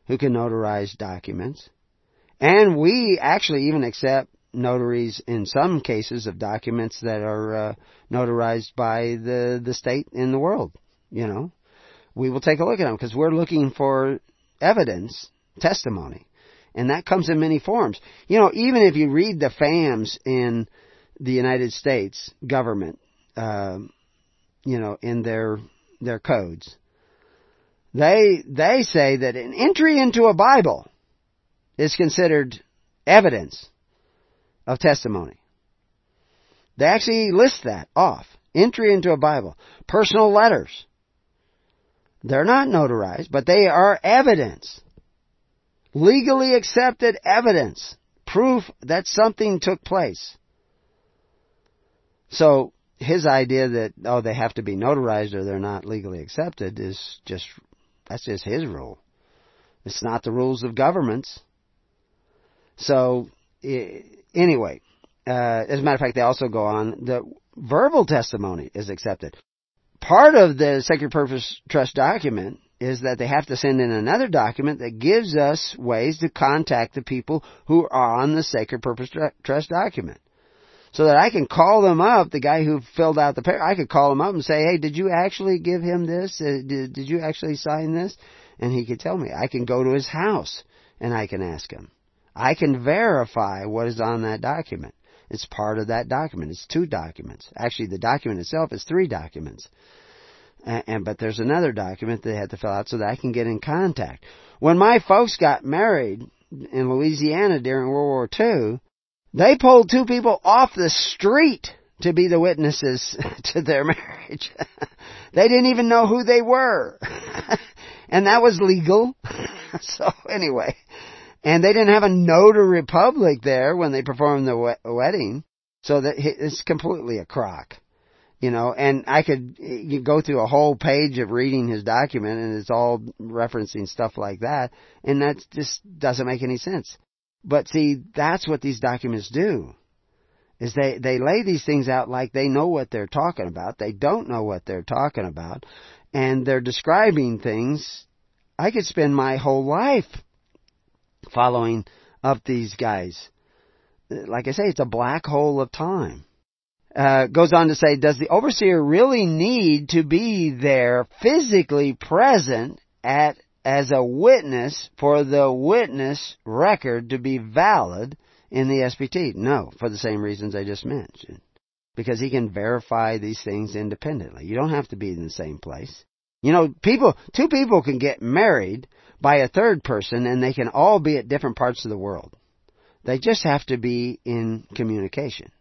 who can notarize documents. And we actually even accept notaries in some cases of documents that are uh, notarized by the, the state in the world, you know we will take a look at them because we're looking for evidence, testimony. And that comes in many forms. You know, even if you read the FAMs in the United States government, uh, you know, in their their codes, they they say that an entry into a Bible is considered evidence of testimony. They actually list that off. Entry into a Bible. Personal letters. They're not notarized, but they are evidence. Legally accepted evidence. Proof that something took place. So, his idea that, oh, they have to be notarized or they're not legally accepted is just, that's just his rule. It's not the rules of governments. So, anyway, uh, as a matter of fact, they also go on, the verbal testimony is accepted part of the Sacred Purpose Trust document is that they have to send in another document that gives us ways to contact the people who are on the Sacred Purpose Trust document. So that I can call them up, the guy who filled out the paper, I could call him up and say, hey, did you actually give him this? Uh, did, did you actually sign this? And he could tell me. I can go to his house and I can ask him. I can verify what is on that document. It's part of that document. It's two documents. Actually, the document itself is three documents. And, and but there's another document they had to fill out so that I can get in contact. When my folks got married in Louisiana during World War II, they pulled two people off the street to be the witnesses to their marriage. they didn't even know who they were. and that was legal. so anyway, and they didn't have a notary public there when they performed the wedding. So that it's completely a crock. You know, and I could go through a whole page of reading his document and it's all referencing stuff like that. And that just doesn't make any sense. But see, that's what these documents do. Is they, they lay these things out like they know what they're talking about. They don't know what they're talking about. And they're describing things. I could spend my whole life following up these guys. Like I say, it's a black hole of time. Uh, goes on to say, does the overseer really need to be there physically present at as a witness for the witness record to be valid in the SPT? No, for the same reasons I just mentioned. Because he can verify these things independently. You don't have to be in the same place. You know, people, two people can get married by a third person and they can all be at different parts of the world. They just have to be in communication.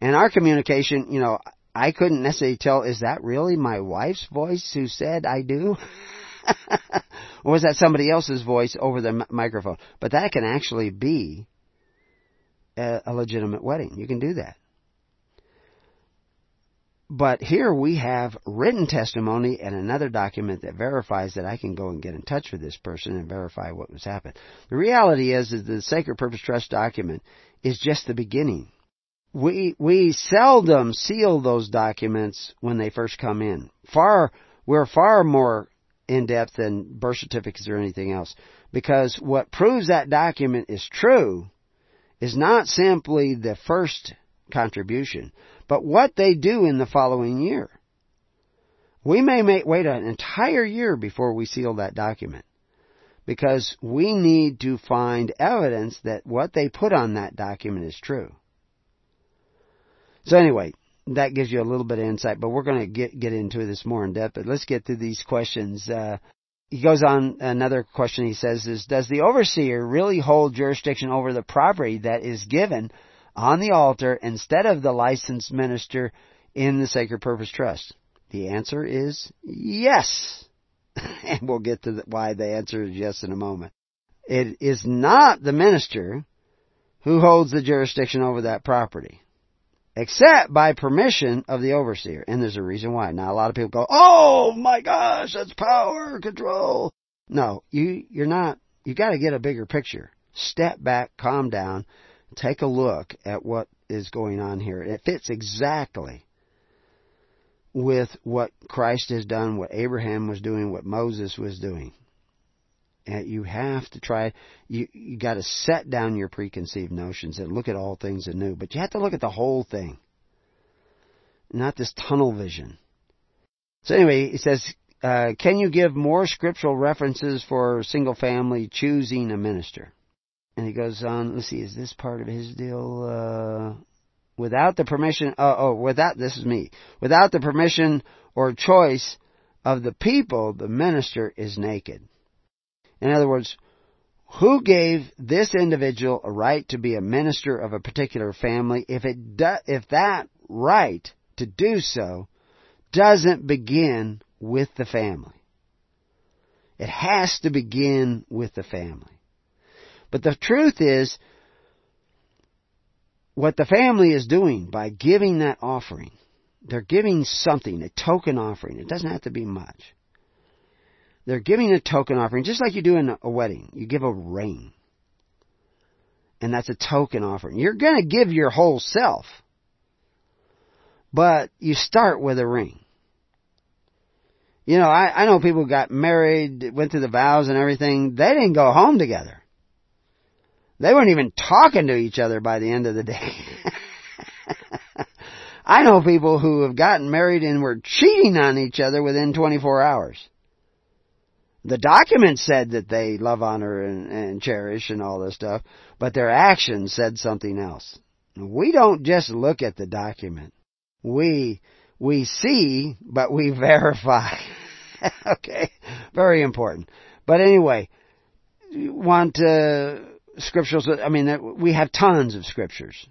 And our communication, you know, I couldn't necessarily tell, is that really my wife's voice who said I do? or was that somebody else's voice over the microphone? But that can actually be a, a legitimate wedding. You can do that. But here we have written testimony and another document that verifies that I can go and get in touch with this person and verify what was happened. The reality is that the Sacred Purpose Trust document is just the beginning. We, we seldom seal those documents when they first come in. Far, we're far more in depth than birth certificates or anything else. Because what proves that document is true is not simply the first contribution, but what they do in the following year. We may wait an entire year before we seal that document because we need to find evidence that what they put on that document is true. So anyway, that gives you a little bit of insight, but we're going to get get into this more in depth. But let's get through these questions. Uh, he goes on another question. He says is Does the overseer really hold jurisdiction over the property that is given on the altar instead of the licensed minister in the Sacred Purpose Trust? The answer is yes. and we'll get to the, why the answer is yes in a moment. It is not the minister who holds the jurisdiction over that property, except by permission of the overseer. And there's a reason why. Now, a lot of people go, "Oh my gosh, that's power control." No, you you're not. You got to get a bigger picture. Step back, calm down, take a look at what is going on here. It fits exactly with what Christ has done, what Abraham was doing, what Moses was doing. And you have to try, you, you got to set down your preconceived notions and look at all things anew. But you have to look at the whole thing, not this tunnel vision. So anyway, he says, uh, can you give more scriptural references for single family choosing a minister? And he goes on, let's see, is this part of his deal? Uh, without the permission, oh, oh, without, this is me, without the permission or choice of the people, the minister is naked. In other words, who gave this individual a right to be a minister of a particular family if it do, if that right to do so doesn't begin with the family? It has to begin with the family. But the truth is, what the family is doing by giving that offering, they're giving something, a token offering. It doesn't have to be much. They're giving a token offering, just like you do in a wedding. You give a ring. And that's a token offering. You're going to give your whole self. But you start with a ring. You know, I, I know people got married, went through the vows and everything. They didn't go home together. They weren't even talking to each other by the end of the day. I know people who have gotten married and were cheating on each other within 24 hours. The document said that they love, honor, and, and cherish and all this stuff, but their actions said something else. We don't just look at the document. We, we see, but we verify. okay? Very important. But anyway, want to scriptures, I mean, we have tons of scriptures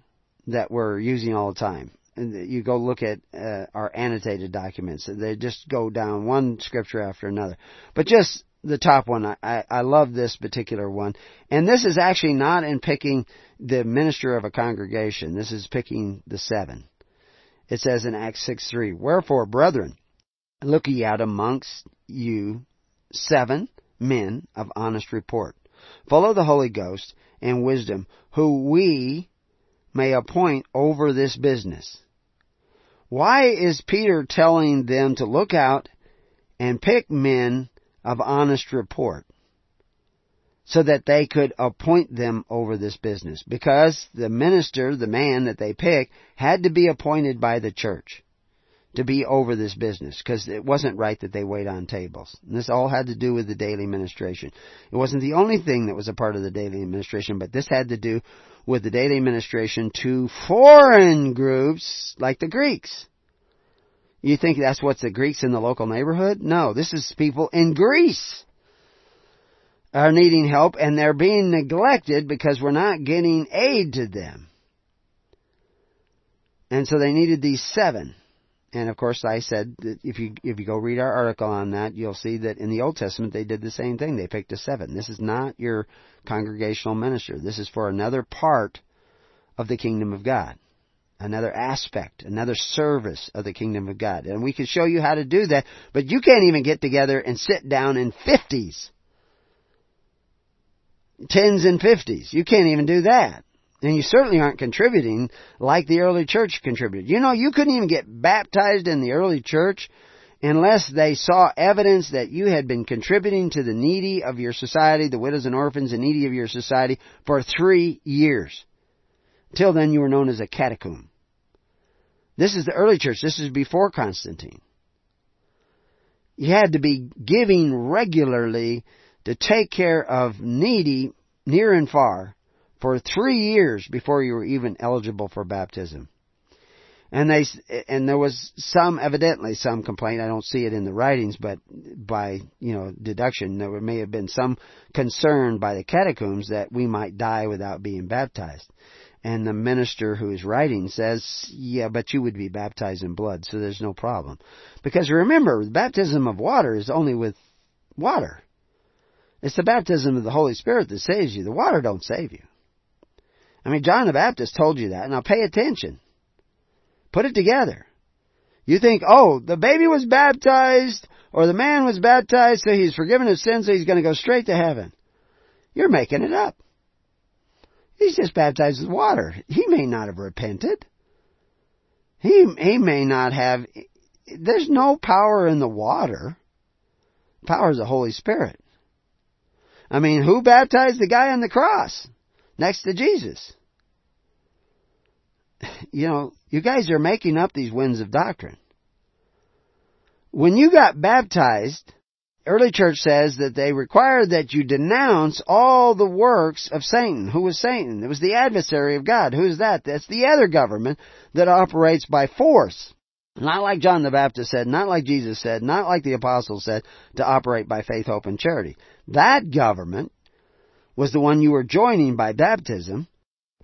that we're using all the time. And you go look at uh, our annotated documents. They just go down one scripture after another. But just the top one, I, I love this particular one. And this is actually not in picking the minister of a congregation. This is picking the seven. It says in Acts 6 3, Wherefore, brethren, look ye out amongst you seven men of honest report full of the Holy Ghost and wisdom, who we may appoint over this business. Why is Peter telling them to look out and pick men of honest report? So that they could appoint them over this business. Because the minister, the man that they pick, had to be appointed by the church. To be over this business because it wasn't right that they wait on tables. And this all had to do with the daily administration. It wasn't the only thing that was a part of the daily administration, but this had to do with the daily administration to foreign groups like the Greeks. You think that's what's the Greeks in the local neighborhood? No, this is people in Greece are needing help and they're being neglected because we're not getting aid to them. And so they needed these seven. And of course, I said that if you if you go read our article on that, you'll see that in the Old Testament they did the same thing. They picked a seven. This is not your congregational minister. This is for another part of the kingdom of God, another aspect, another service of the kingdom of God. And we can show you how to do that, but you can't even get together and sit down in fifties, tens and fifties. You can't even do that. And you certainly aren't contributing like the early church contributed. You know, you couldn't even get baptized in the early church unless they saw evidence that you had been contributing to the needy of your society, the widows and orphans and needy of your society, for three years. Till then, you were known as a catechumen. This is the early church. This is before Constantine. You had to be giving regularly to take care of needy near and far for three years before you were even eligible for baptism. And they, and there was some, evidently some complaint, I don't see it in the writings, but by, you know, deduction, there may have been some concern by the catechumens that we might die without being baptized. And the minister who is writing says, yeah, but you would be baptized in blood, so there's no problem. Because remember, the baptism of water is only with water. It's the baptism of the Holy Spirit that saves you. The water don't save you. I mean, John the Baptist told you that. Now pay attention. Put it together. You think, oh, the baby was baptized, or the man was baptized, so he's forgiven his sins, so he's going to go straight to heaven. You're making it up. He's just baptized with water. He may not have repented. He, he may not have, there's no power in the water. Power is the Holy Spirit. I mean, who baptized the guy on the cross? Next to Jesus. You know, you guys are making up these winds of doctrine. When you got baptized, early church says that they required that you denounce all the works of Satan. Who was Satan? It was the adversary of God. Who is that? That's the other government that operates by force. Not like John the Baptist said, not like Jesus said, not like the apostles said, to operate by faith, hope, and charity. That government was the one you were joining by baptism.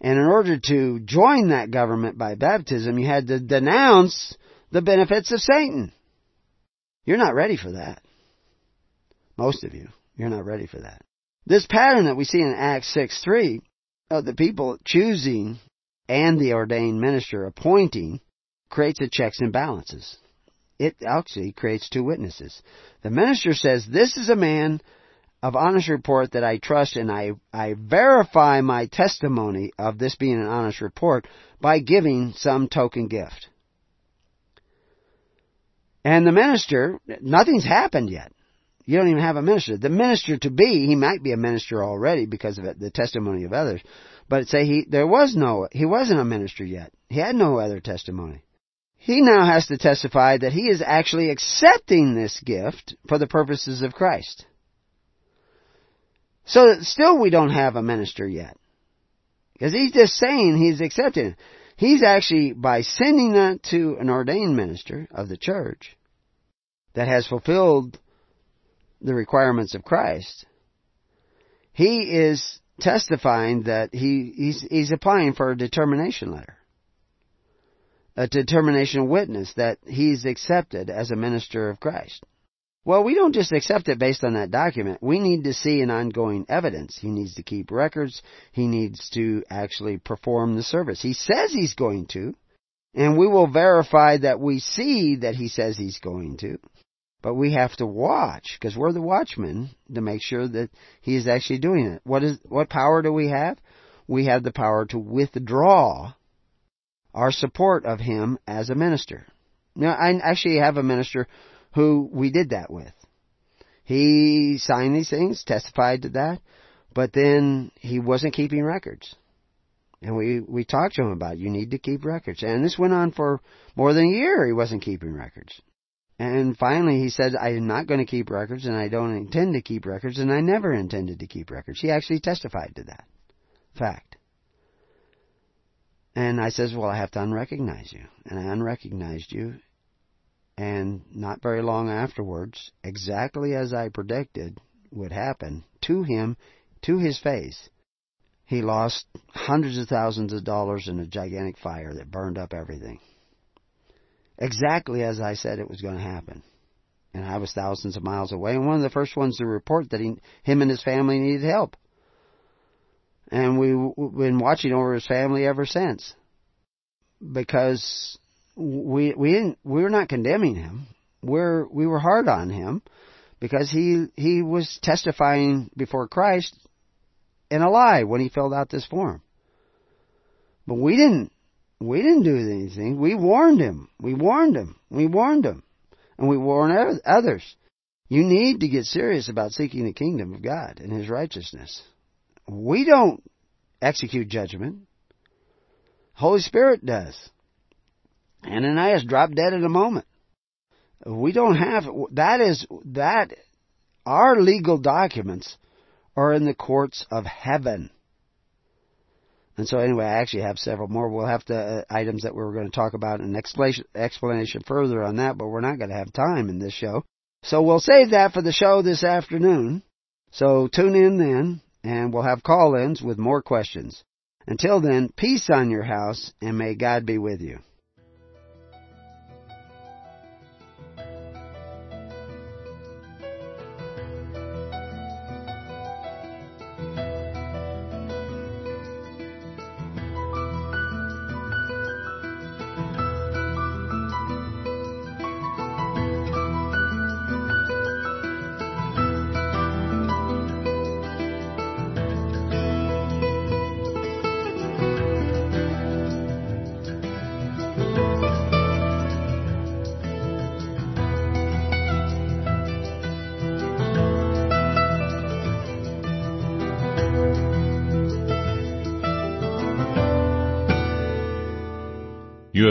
And in order to join that government by baptism, you had to denounce the benefits of Satan. You're not ready for that. Most of you, you're not ready for that. This pattern that we see in Acts 6 3 of the people choosing and the ordained minister appointing creates a checks and balances. It actually creates two witnesses. The minister says, This is a man of honest report that I trust and I, I verify my testimony of this being an honest report by giving some token gift. And the minister, nothing's happened yet. You don't even have a minister. The minister to be, he might be a minister already because of it, the testimony of others. But say he, there was no, he wasn't a minister yet. He had no other testimony. He now has to testify that he is actually accepting this gift for the purposes of Christ. So still we don't have a minister yet. Because he's just saying he's accepting. He's actually, by sending that to an ordained minister of the church that has fulfilled the requirements of Christ, he is testifying that he, he's, he's applying for a determination letter. A determination witness that he's accepted as a minister of Christ. Well, we don't just accept it based on that document. We need to see an ongoing evidence. He needs to keep records. He needs to actually perform the service. He says he's going to, and we will verify that we see that he says he's going to. But we have to watch, because we're the watchmen, to make sure that he is actually doing it. What is, what power do we have? We have the power to withdraw our support of him as a minister. Now, I actually have a minister who we did that with. He signed these things, testified to that, but then he wasn't keeping records. And we, we talked to him about you need to keep records. And this went on for more than a year. He wasn't keeping records. And finally he said, I am not going to keep records and I don't intend to keep records and I never intended to keep records. He actually testified to that fact. And I says, well, I have to unrecognize you. And I unrecognized you. And not very long afterwards, exactly as I predicted would happen to him, to his face, he lost hundreds of thousands of dollars in a gigantic fire that burned up everything. Exactly as I said it was going to happen. And I was thousands of miles away, and one of the first ones to report that he, him and his family needed help. And we've been watching over his family ever since. Because we we didn't we're not condemning him. We're we were hard on him because he he was testifying before Christ in a lie when he filled out this form. But we didn't we didn't do anything. We warned him. We warned him. We warned him. And we warned others. You need to get serious about seeking the kingdom of God and his righteousness. We don't execute judgment. Holy Spirit does. Ananias dropped dead in a moment. We don't have that is that our legal documents are in the courts of heaven. And so anyway, I actually have several more. We'll have the uh, items that we are going to talk about and explanation, explanation further on that, but we're not going to have time in this show. So we'll save that for the show this afternoon. So tune in then, and we'll have call-ins with more questions. Until then, peace on your house, and may God be with. You